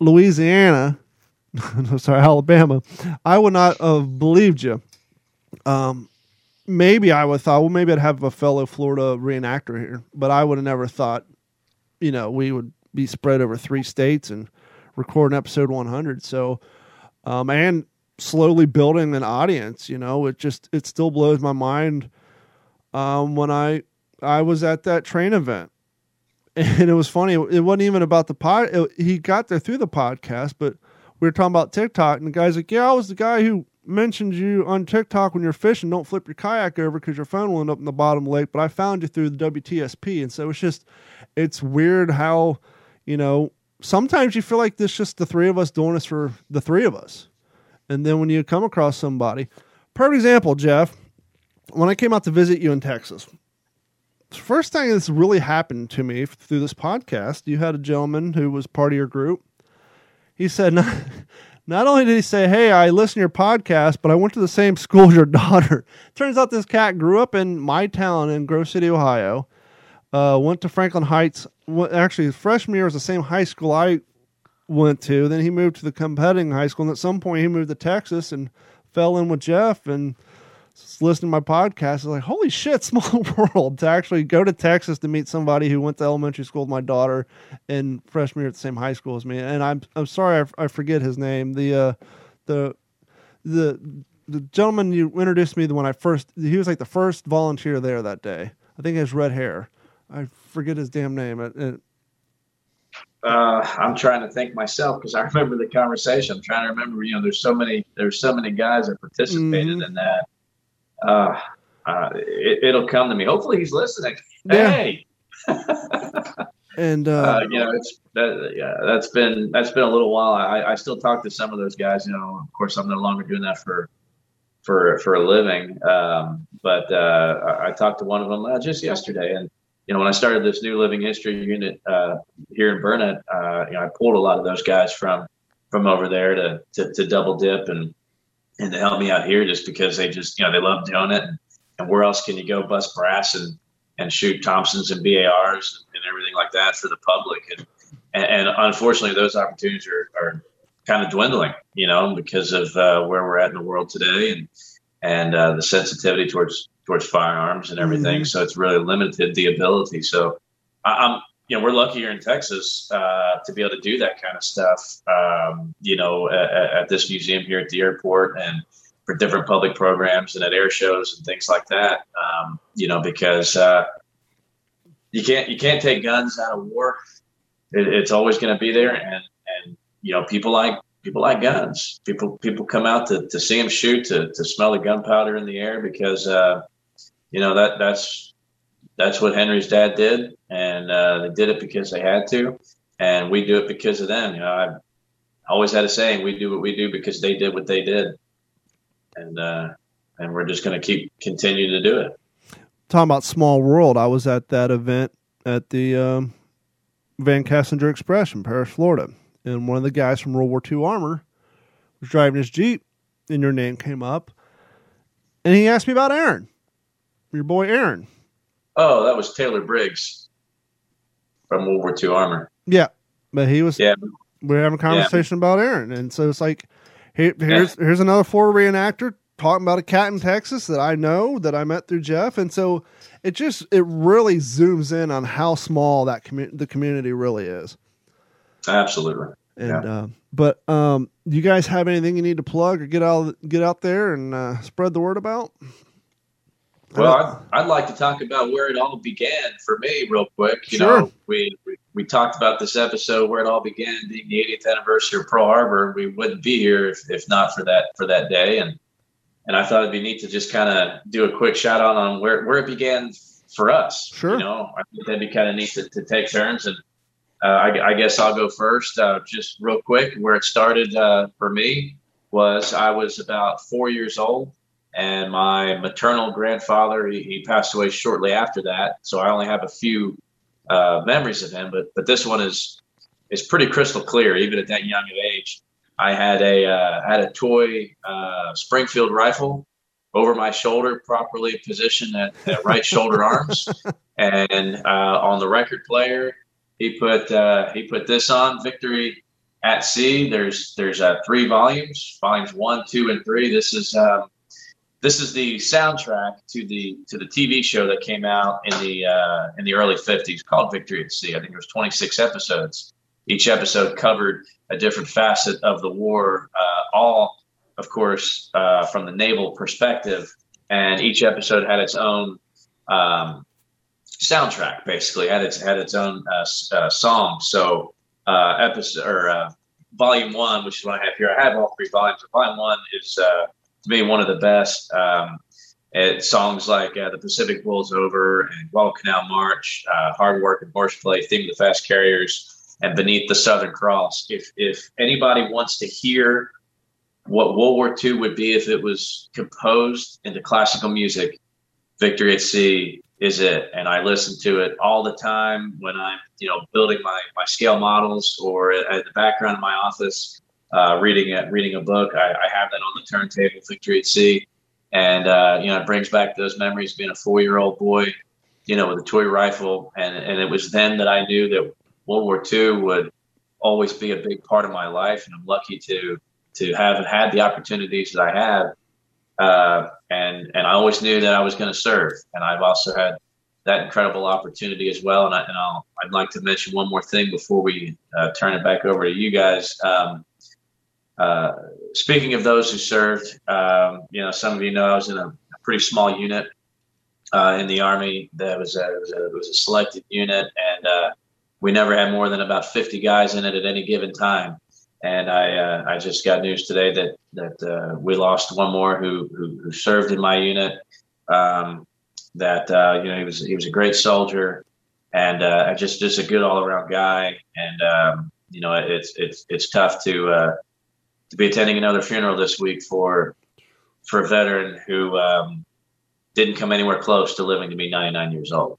Louisiana, *laughs* no, sorry, Alabama, I would not have believed you. Um, maybe I would have thought, well, maybe I'd have a fellow Florida reenactor here, but I would have never thought, you know, we would be spread over three states and record an episode 100. So, um, and slowly building an audience, you know, it just, it still blows my mind. Um, when I, I was at that train event *laughs* and it was funny. It wasn't even about the pod. it- he got there through the podcast, but we were talking about TikTok, and the guy's like, "Yeah, I was the guy who mentioned you on TikTok when you're fishing. Don't flip your kayak over because your phone will end up in the bottom the lake. But I found you through the WTSP, and so it's just, it's weird how, you know, sometimes you feel like this just the three of us doing this for the three of us, and then when you come across somebody, perfect example, Jeff. When I came out to visit you in Texas, first thing that's really happened to me through this podcast, you had a gentleman who was part of your group. He said, not, *laughs* not only did he say, Hey, I listen to your podcast, but I went to the same school as your *laughs* daughter. Turns out this cat grew up in my town in Grove City, Ohio. Uh, went to Franklin Heights. Actually, freshman year was the same high school I went to. Then he moved to the competing high school. And at some point, he moved to Texas and fell in with Jeff. And listening to my podcast, I was like, holy shit, *laughs* small world. To actually go to Texas to meet somebody who went to elementary school with my daughter and freshman year at the same high school as me. And I'm I'm sorry I, forget his name. The uh, the the the gentleman you introduced me to when I first he was like the first volunteer there that day. I think he has red hair. I forget his damn name. It, it, Uh, I'm trying to think myself because I *laughs* remember the conversation. I'm trying to remember. You know, there's so many. There's so many guys that participated in that. Uh, uh, it, it'll come to me. Hopefully, he's listening. Yeah. Hey, *laughs* and uh, uh, you know, it's that, yeah, that's been that's been a little while. I, I still talk to some of those guys. You know, of course, I'm no longer doing that for for for a living. Um, but uh, I, I talked to one of them uh, just yesterday, and you know, when I started this new living history unit uh, here in Burnet, uh, you know, I pulled a lot of those guys from from over there to to, to double dip and and to help me out here, just because they just you know they love doing it. And, and where else can you go bust brass and and shoot Thompsons and BARs and everything like that for the public? And and, and unfortunately, those opportunities are, are kind of dwindling, you know, because of uh, where we're at in the world today and and uh, the sensitivity towards towards firearms and everything. Mhm. So it's really limited the ability. So I, I'm, you know, we're lucky here in Texas uh, to be able to do that kind of stuff. Um, you know, at, at this museum here at the airport and for different public programs and at air shows and things like that. Um, you know, because uh, you can't you can't take guns out of war. It, it's always going to be there, and and you know people like people like guns. People people come out to, to see them shoot, to, to smell the gunpowder in the air because uh, you know that that's that's what Henry's dad did, and uh, they did it because they had to, and we do it because of them. You know, I always had a saying: we do what we do because they did what they did, and uh, and we're just going to keep continue to do it. talking about small world, I was at that event at the um, Van Cassinger Express in Parrish, Florida, and one of the guys from World War II Armor was driving his Jeep, and your name came up, and he asked me about Aaron, your boy Aaron. Oh, that was Taylor Briggs from World War II Armor. Yeah, but he was. Yeah. we are having a conversation about Aaron, and so it's like, here, here's here's another Florida reenactor talking about a cat in Texas that I know that I met through Jeff, and so it just it really zooms in on how small that commu- the community really is. Absolutely. And Yeah. uh, but um, you guys have anything you need to plug or get out get out there and uh, spread the word about? Well, I'd, I'd like to talk about where it all began for me, real quick. You Sure. know, we, we we talked about this episode where it all began, being the 80th anniversary of Pearl Harbor. We wouldn't be here if, if not for that for that day, and and I thought it'd be neat to just kind of do a quick shout out on where where it began for us. Sure. You know, I think that'd be kind of neat to, to take turns, and uh, I, I guess I'll go first. Uh, just real quick, where it started uh, for me was I was about four years old and my maternal grandfather he, he passed away shortly after that. So i only have a few uh, memories of him but but this one is is pretty crystal clear. Even at that young of age i had a uh, had a toy uh, springfield rifle over my shoulder properly positioned at, at right shoulder arms. *laughs* And uh, on the record player he put uh, he put this on victory at sea. There's there's uh, three volumes volumes one two and three. This is um, this is the soundtrack to the to the TV show that came out in the uh, in the early 50s called Victory at Sea. I think there was 26 episodes. Each episode covered a different facet of the war, uh, all, of course, uh, from the naval perspective. And each episode had its own um, soundtrack, basically had its had its own uh, uh, song. So uh, episode or volume one, which is what I have here. I have all three volumes. Volume one is to me one of the best. Um, songs like uh, "The Pacific Rolls Over" and "Guadalcanal March," uh, "Hard Work" and "Horseplay," "Theme of the Fast Carriers," and "Beneath the Southern Cross." If if anybody wants to hear what World War II would be if it was composed into classical music, "Victory at Sea" is it. And I listen to it all the time when I'm you know building my my scale models or at the background of my office uh, reading a, reading a book. I, I have that on the turntable, Victory at Sea, and uh, you know it brings back those memories being a four year old boy, you know, with a toy rifle, and and it was then that I knew that World War II would always be a big part of my life, and I'm lucky to to have had the opportunities that I have uh, and and I always knew that I was going to serve. And I've also had that incredible opportunity as well. And, I, and I'll, I'd like to mention one more thing before we uh, turn it back over to you guys. Um, uh, speaking of those who served, um, you know, some of you know I was in a, pretty small unit uh, in the Army. That was a, it was a, it was a selected unit, and uh, we never had more than about 50 guys in it at any given time. And I, uh, I just got news today that that uh, we lost one more who, who, who served in my unit. Um, that uh, you know he was he was a great soldier and just just a good all around guy. And um, you know it's it's it's tough to to be attending another funeral this week for for a veteran who um, didn't come anywhere close to living to be 99 years old.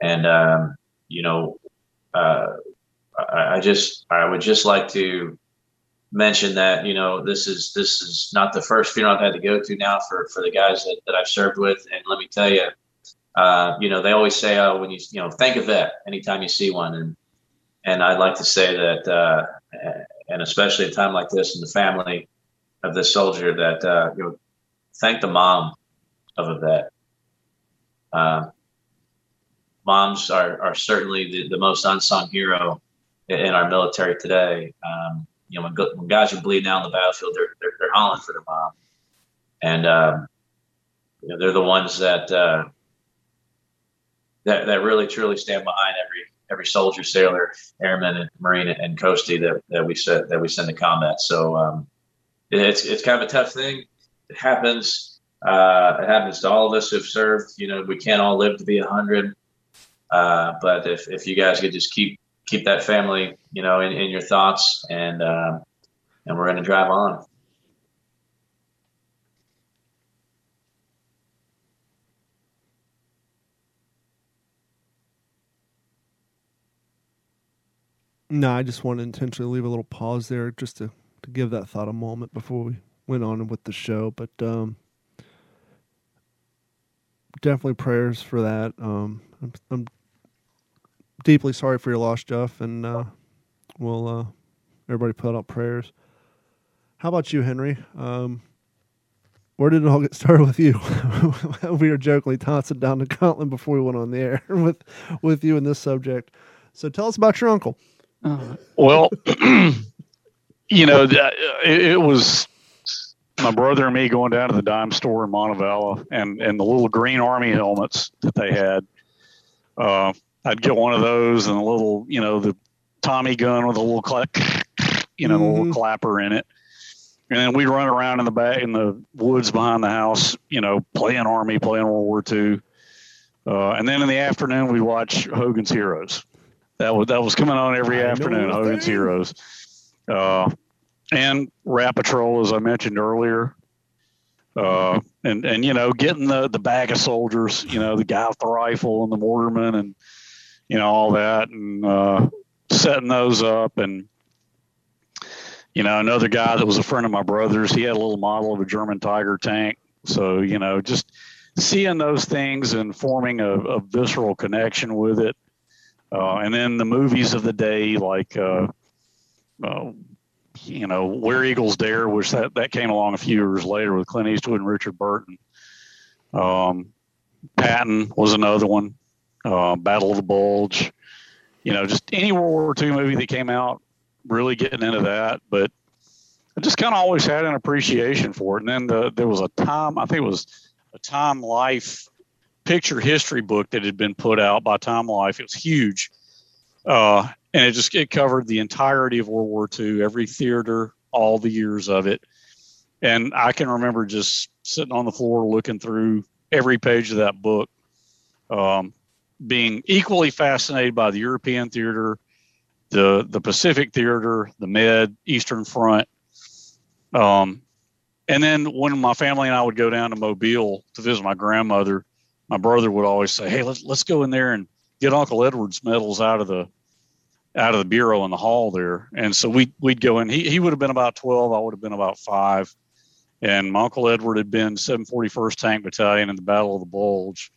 And um, you know, uh, I, I just I would just like to mention that you know this is this is not the first funeral I've had to go to now for for the guys that, that I've served with, and let me tell you, uh, you know they always say, oh, when you you know thank a vet anytime you see one, and and I'd like to say that, uh, and especially a time like this in the family of this soldier, that uh, you know thank the mom of a vet. Uh, moms are are certainly the, the most unsung hero in our military today. Um, you know, when, when guys are bleeding out on the battlefield, they're, they're, they're hollering for their mom. And, um, you know, they're the ones that, uh, that, that really truly stand behind every, every soldier, sailor, airman, and marine and coastie that, that we send, that we send to combat. So, um, it's, it's kind of a tough thing. It happens. Uh, it happens to all of us who've served. You know, we can't all live to be hundred. Uh, but if, if you guys could just keep keep that family, you know, in, in your thoughts, and uh, and we're going to drive on. No, I just want to intentionally leave a little pause there just to, to give that thought a moment before we went on with the show. But um, definitely prayers for that. Um, I'm, I'm deeply sorry for your loss, Jeff, and uh, we'll uh, everybody put out prayers. How about you, Henry? Um, where did it all get started with you? *laughs* we were jokingly tossing down the gauntlet before we went on the air *laughs* with with you in this subject. So tell us about your uncle. Uh, well, *clears throat* you know, it, it was my brother and me going down to the dime store in Montevallo and, and the little green army helmets that they had. Uh, I'd get one of those and a little, you know, the Tommy gun with a little clap, *sniffs* you know, mm-hmm. a little clapper in it. And then we'd run around in the back in the woods behind the house, you know, playing Army, playing World War II. Uh, and then in the afternoon, we'd watch Hogan's Heroes. That was that was coming on every I afternoon. Hogan's Heroes, uh, and Rat Patrol, as I mentioned earlier. Uh, and and you know, getting the the bag of soldiers, you know, the guy with the rifle and the mortarman, and you know, all that and uh, setting those up. And, you know, another guy that was a friend of my brother's, he had a little model of a German Tiger tank. So, you know, just seeing those things and forming a, a visceral connection with it. Uh, and then the movies of the day, like, uh, uh, you know, Where Eagles Dare, which that, that came along a few years later with Clint Eastwood and Richard Burton. Um, Patton was another one uh, Battle of the Bulge, you know, just any World War II movie that came out, really getting into that. But I just kind of always had an appreciation for it. And then the, there was a time, I think it was a Time Life picture history book that had been put out by Time Life. It was huge. Uh, and it just it covered the entirety of World War II, every theater, all the years of it. And I can remember just sitting on the floor looking through every page of that book. Um, being equally fascinated by the European theater, the the Pacific theater, the Med, Eastern Front. Um, and then when my family and I would go down to Mobile to visit my grandmother, my brother would always say, "Hey, let's let's go in there and get Uncle Edward's medals out of the out of the bureau in the hall there." And so we we'd go in. He he would have been about twelve. I would have been about five. And my uncle Edward had been 741st Tank Battalion in the Battle of the Bulge.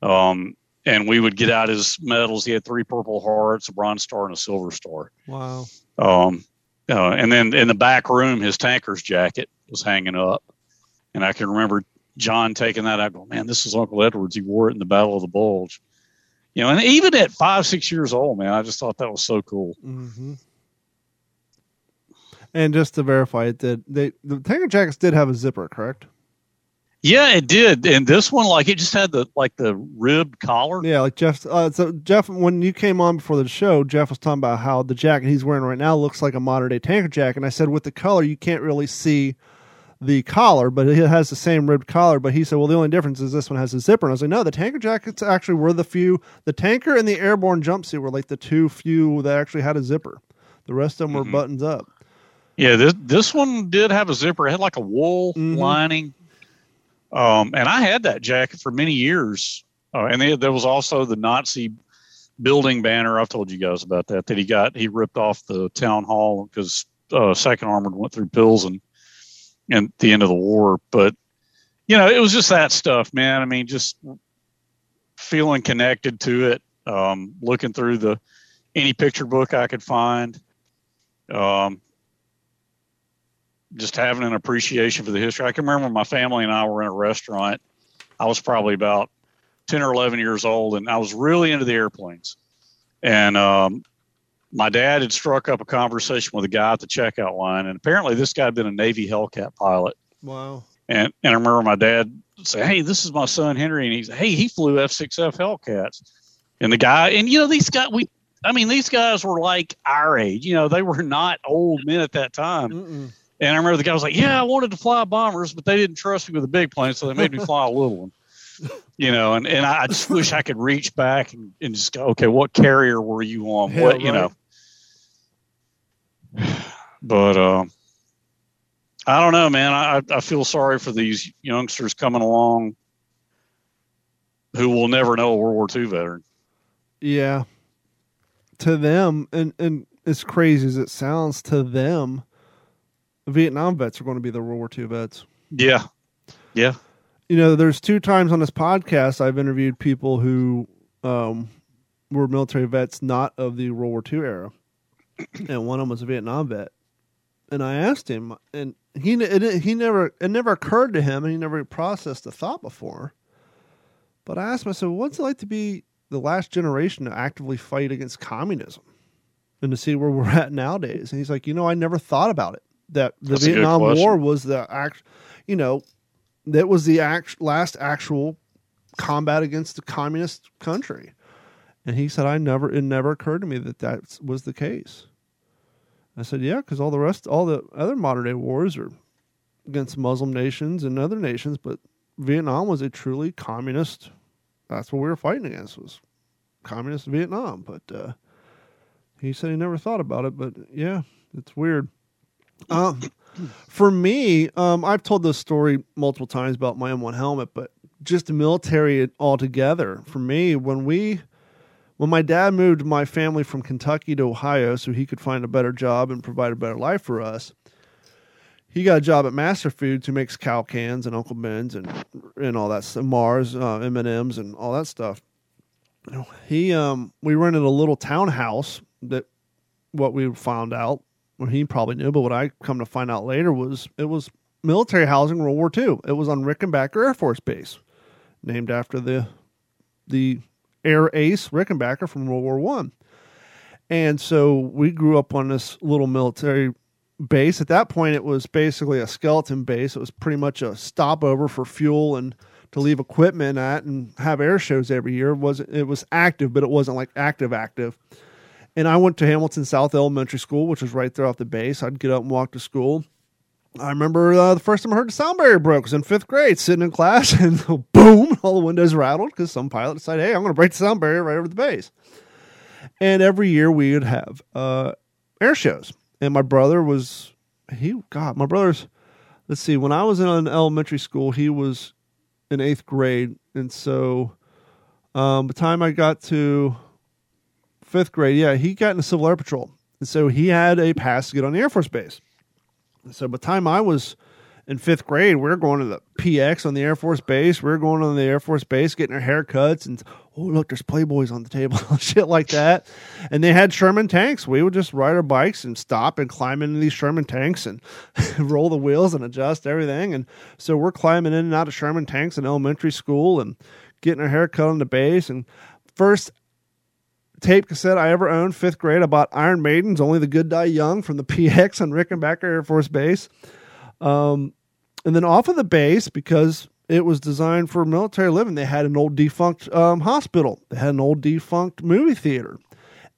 Um, and we would get out his medals. He had three Purple Hearts, a Bronze Star, and a Silver Star. Wow. Um, uh, and then in the back room, his tanker's jacket was hanging up. And I can remember John taking that. I go, man, this is Uncle Edwards. He wore it in the Battle of the Bulge. You know, and even at five, six years old, man, I just thought that was so cool. Mm-hmm. And just to verify, it did. They the tanker jackets did have a zipper, correct? Yeah, it did. And this one, like, it just had the like the ribbed collar. Yeah, like Jeff. Uh, so Jeff, when you came on before the show, Jeff was talking about how the jacket he's wearing right now looks like a modern day tanker jacket. And I said, with the color, you can't really see the collar, but it has the same ribbed collar. But he said, well, the only difference is this one has a zipper. And I was like, no, the tanker jackets actually were the few. The tanker and the airborne jumpsuit were like the two few that actually had a zipper. The rest of them Mm-hmm. were buttons up. Yeah, this this one did have a zipper. It had like a wool lining. Um, and I had that jacket for many years. Uh, and they, there was also the Nazi building banner. I've told you guys about that. That he got he ripped off the town hall because uh, Second Armored went through Pilsen and the end of the war. But you know, it was just that stuff, man. I mean, just feeling connected to it. Um, looking through the any picture book I could find. Um, just having an appreciation for the history. I can remember my family and I were in a restaurant. I was probably about 10 or 11 years old and I was really into the airplanes. And um, my dad had struck up a conversation with a guy at the checkout line. And apparently this guy had been a Navy Hellcat pilot. Wow. And, and I remember my dad say, Hey, this is my son Henry. And he's, Hey, he flew F6F Hellcats. And the guy, and you know, these guys, we, I mean, these guys were like our age, you know, they were not old men at that time. And I remember the guy was like, "Yeah, I wanted to fly bombers, but they didn't trust me with a big plane, so they made me *laughs* fly a little one." You know, and, and I just wish I could reach back and, and just go, "Okay, what carrier were you on? What you know?" But um, I don't know, man. I I feel sorry for these youngsters coming along who will never know a World War II veteran. Yeah. To them, and and as crazy as it sounds, to them, Vietnam vets are going to be the World War II vets. Yeah, yeah. You know, there's two times on this podcast I've interviewed people who um, were military vets not of the World War II era, *clears throat* and one of them was a Vietnam vet. And I asked him, and he it, he never it never occurred to him, and he never processed the thought before. But I asked him, I said, "What's it like to be the last generation to actively fight against communism, and to see where we're at nowadays?" And he's like, "You know, I never thought about it. That the That's Vietnam. War was the act, you know, that was the act, last actual combat against the communist country." And he said, "I never. It never occurred to me that that was the case." I said, "Yeah, because all the rest, all the other modern day wars are against Muslim nations and other nations, but Vietnam was a truly communist. That's what we were fighting against was communist Vietnam. But uh, he said he never thought about it. But yeah, it's weird. Um, *coughs* for me, um, I've told this story multiple times about my M1 helmet, but just the military altogether. For me, when we when my dad moved my family from Kentucky to Ohio so he could find a better job and provide a better life for us, he got a job at Master Foods who makes Kal Kan and Uncle Ben's and and all that stuff, Mars, uh, M and M's, and all that stuff. He um we rented a little townhouse that what we found out, well he probably knew, but what I come to find out later was it was military housing World War II. It was on Rickenbacker Air Force Base, named after the the air ace Rickenbacker from World War One. And so we grew up on this little military base. At that point, it was basically a skeleton base. It was pretty much a stopover for fuel and to leave equipment at and have air shows every year. It was it was active, but it wasn't like active active. And I went to Hamilton South Elementary School, which was right there off the base. I'd get up and walk to school. I remember uh, the first time I heard the sound barrier broke was in fifth grade, sitting in class, *laughs* and boom, all the windows rattled because some pilot decided, "Hey, I'm going to break the sound barrier right over the base." And every year we would have uh, air shows, and my brother was he. God, my brother's. Let's see. When I was in elementary school, he was in eighth grade, and so um, the time I got to fifth grade, yeah, he got in the Civil Air Patrol, and so he had a pass to get on the Air Force Base. So by the time I was in fifth grade, we are going to the PX on the Air Force Base. We are going on the Air Force Base, getting our haircuts, and oh look, there's Playboys on the table, *laughs* shit like that. And they had Sherman tanks. We would just ride our bikes and stop and climb into these Sherman tanks and *laughs* roll the wheels and adjust everything. And so we're climbing in and out of Sherman tanks in elementary school and getting our haircut on the base. And first tape cassette I ever owned, fifth grade, I bought Iron Maiden's "Only the Good Die Young" from the *laughs* PX on Rickenbacker Air Force Base. Um, and then off of the base because it was designed for military living. They had an old defunct um, hospital. They had an old defunct movie theater,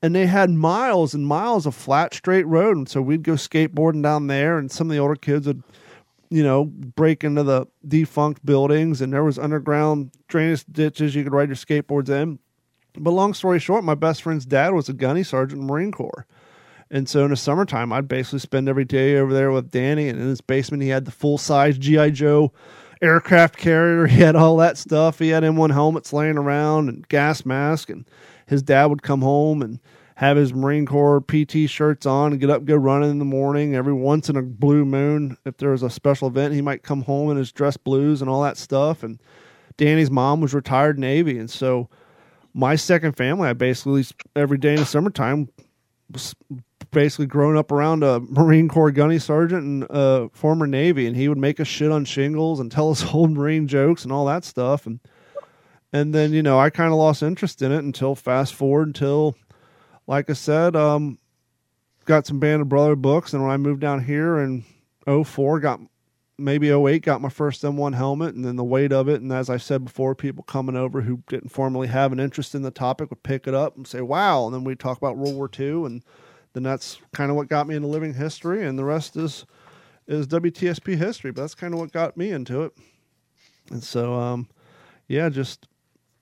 and they had miles and miles of flat, straight road. And so we'd go skateboarding down there, and some of the older kids would, you know, break into the defunct buildings, and there was underground drainage ditches you could ride your skateboards in. But long story short, my best friend's dad was a gunny sergeant in the Marine Corps. And so in the summertime, I'd basically spend every day over there with Danny. And in his basement, he had the full size G.I. Joe aircraft carrier. *laughs* He had all that stuff. He had M1 helmets laying around and gas mask. And his dad would come home and have his Marine Corps PT shirts on and get up go running in the morning. Every once in a blue moon, if there was a special event, he might come home in his dress blues and all that stuff. And Danny's mom was retired Navy. And so my second family, I basically every day in the summertime was basically growing up around a Marine Corps gunny sergeant and a former Navy, and he would make us shit on shingles and tell us *laughs* old Marine jokes and all that stuff. And and then you know I kind of lost interest in it until fast forward until, like I said, um, got some Band of Brother books, and when I moved down here in 04, got maybe 08 got my first M1 helmet and then the weight of it. And as I said before, people coming over who didn't formally have an interest in the topic would pick it up and say, wow. And then we'd talk about World War II. And then that's kind of what got me into living history. And the rest is, is WTSP history, but that's kind of what got me into it. And so, um, yeah, just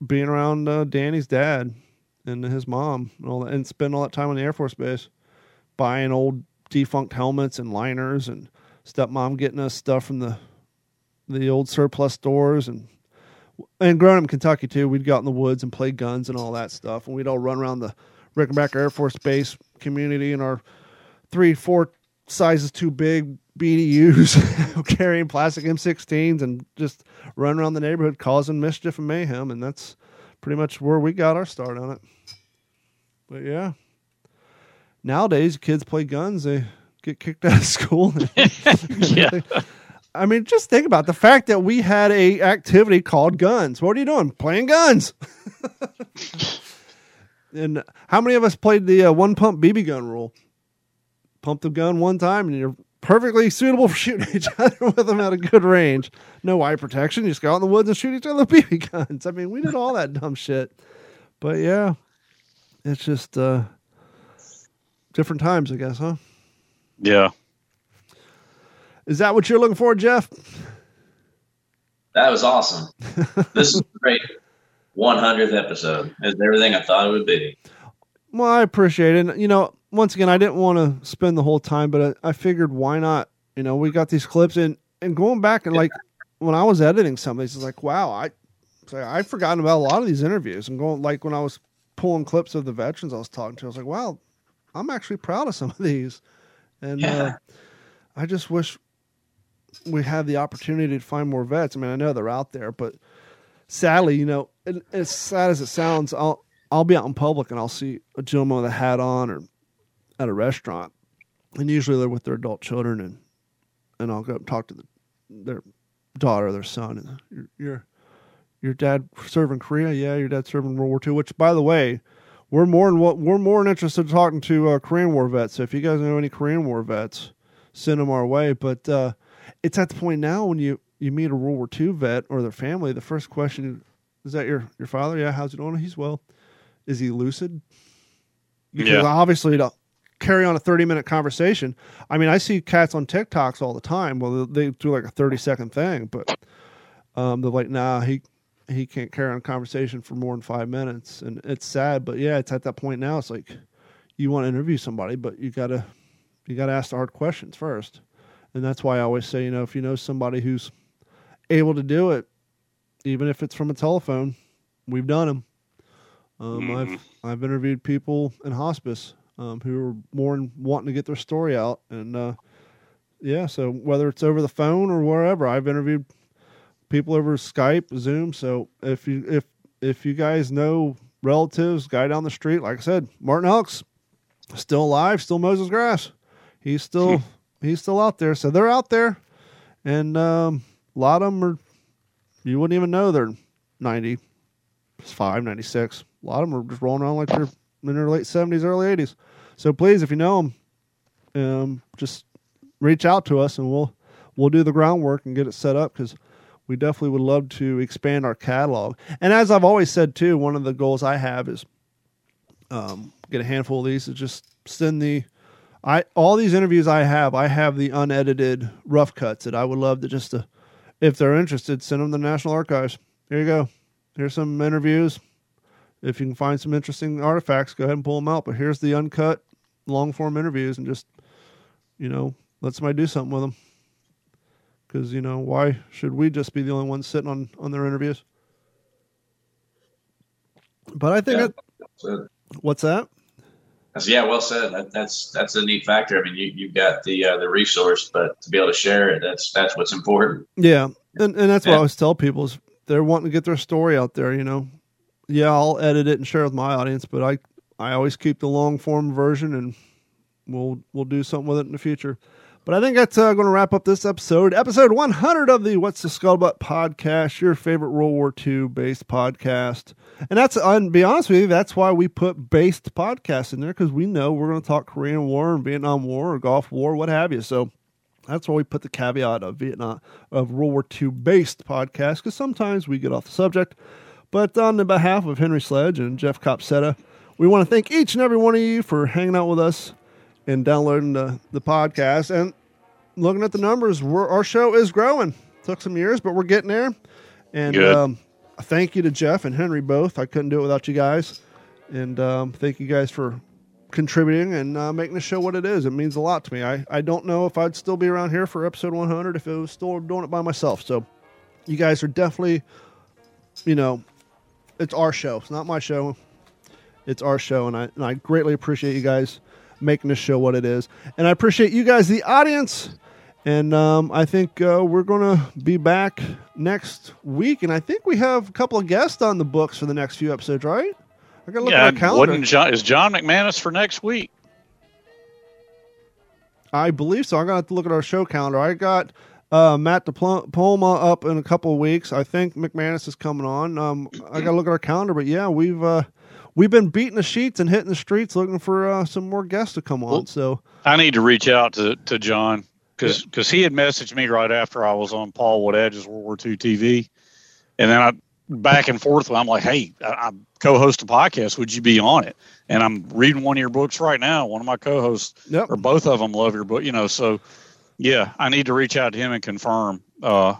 being around uh, Danny's dad and his mom and all that, and spend all that time on the Air Force Base, buying old defunct helmets and liners and stepmom getting us stuff from the the old surplus stores and and growing up in Kentucky too, we'd go out in the woods and play guns and all that stuff, and we'd all run around the Rickenbacker Air Force Base community in our three, four sizes too big BDUs, *laughs* carrying plastic M16s, and just run around the neighborhood causing mischief and mayhem, and that's pretty much where we got our start on it. But yeah, nowadays kids play guns, they get kicked out of school. *laughs* yeah. I mean, just think about the fact that we had a activity called guns. What are you doing? Playing guns. *laughs* and how many of us played the uh, one pump BB gun rule? Pump the gun one time and you're perfectly suitable for shooting *laughs* each other with them at a good range. No eye protection. You just go out in the woods and shoot each other with BB guns. I mean, we did all that dumb shit. But yeah, it's just uh, different times, I guess, huh? Yeah. Is that what you're looking for, Jeff? That was awesome. *laughs* this is great. 100th episode. It's everything I thought it would be. Well, I appreciate it. And, you know, once again, I didn't want to spend the whole time, but I, I figured why not? You know, we got these clips and and going back and like when I was editing some of these, it's like, wow, I I've forgotten about a lot of these interviews and going like when I was pulling clips of the veterans I was talking to, I was like, wow, I'm actually proud of some of these. And Yeah. uh, I just wish we had the opportunity to find more vets. I mean, I know they're out there, but sadly, you know, and as sad as it sounds, I'll I'll be out in public and I'll see a gentleman with a hat on or at a restaurant, and usually they're with their adult children, and and I'll go up and talk to the, their daughter or their son, and your your your dad served in Korea, yeah, your dad served in World War II. Which, by the way, we're more in what we're more interested in talking to uh, Korean War vets. So if you guys know any Korean War vets, send them our way. But uh, it's at the point now when you you meet a World War II vet or their family, the first question is that your your father? Yeah, how's he doing? He's well. Is he lucid? Because Yeah. obviously to carry on a 30 minute conversation. I mean, I see cats on TikToks all the time. Well, they do like a 30 second thing, but um, they're like, nah, he he can't carry on a conversation for more than five minutes, and it's sad. But yeah, it's at that point now. It's like you want to interview somebody, but you gotta you gotta ask the hard questions first, and that's why I always say, you know, if you know somebody who's able to do it, even if it's from a telephone, we've done them. Um, I've I've interviewed people in hospice um, who are more than wanting to get their story out, and uh, yeah, so whether it's over the phone or wherever, I've interviewed people over Skype, Zoom. So if you if if you guys know relatives, guy down the street, like I said, Martin Elks, still alive, still Moses grass. He's still he's still out there. So they're out there, and um, a lot of them are. You wouldn't even know they're 95, 96. A lot of them are just rolling around like they're in their late 70s, early 80s. So please, if you know them, um, just reach out to us and we'll we'll do the groundwork and get it set up because we definitely would love to expand our catalog. And as I've always said too, one of the goals I have is um, get a handful of these to just send the I all these interviews I have, I have the unedited rough cuts that I would love to just to, if they're interested, send them to the National Archives. Here you go. Here's some interviews. If you can find some interesting artifacts, go ahead and pull them out. But here's the uncut, long form interviews, and just you know let somebody do something with them. Because you know why should we just be the only ones sitting on on their interviews? But I think Yeah, so- what's that? That's, yeah, well said. That, that's that's a neat factor. I mean, you you've got the uh, the resource, but to be able to share it, that's that's what's important. Yeah, and and that's what I always tell people is they're wanting to get their story out there. You know, yeah, I'll edit it and share it with my audience, but I I always keep the long form version, and we'll we'll do something with it in the future. But I think that's uh, going to wrap up this episode, episode 100 of the What's the Scuttlebutt podcast, your favorite World War II based podcast. And that's, and be honest with you, that's why we put based podcasts in there because we know we're going to talk Korean War and Vietnam War or Gulf War, what have you. So that's why we put the caveat of Vietnam of World War II based podcast because sometimes we get off the subject. But on the behalf of Henry Sledge and Jeff Copsetta, we want to thank each and every one of you for hanging out with us and downloading the, the podcast and looking at the numbers. We're, our show is growing. Took some years, but we're getting there. And um, thank you to Jeff and Henry both. I couldn't do it without you guys. And um, thank you guys for contributing and uh, making the show what it is. It means a lot to me. I, I don't know if I'd still be around here for episode 100 if it was still doing it by myself. So you guys are definitely, you know, it's our show. It's not my show. It's our show, and I and I greatly appreciate you guys making this show what it is, and I appreciate you guys, the audience. And um, I think uh, we're going to be back next week, and I think we have a couple of guests on the books for the next few episodes, right? I got to look yeah, at our calendar. John, is John McManus for next week? I believe so. I'm gonna have to look at our show calendar. I got uh, Matt Diploma up in a couple of weeks. I think McManus is coming on. Um, I got to look at our calendar, but yeah, we've uh, we've been beating the sheets and hitting the streets looking for uh, some more guests to come on. So I need to reach out to, to John because he had messaged me right after I was on Paul Woodadge's World War II TV, and then I back and forth. I'm like, hey, I, I co-host a podcast. Would you be on it? And I'm reading one of your books right now. One of my co-hosts, or both of them, love your book. You know, so yeah, I need to reach out to him and confirm. Uh,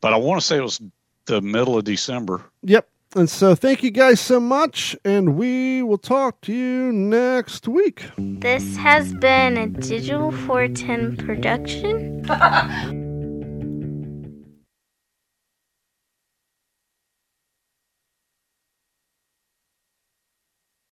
but I want to say it was the middle of December. yep. And so thank you guys so much, and we will talk to you next week. This has been a Digital 410 production. *laughs*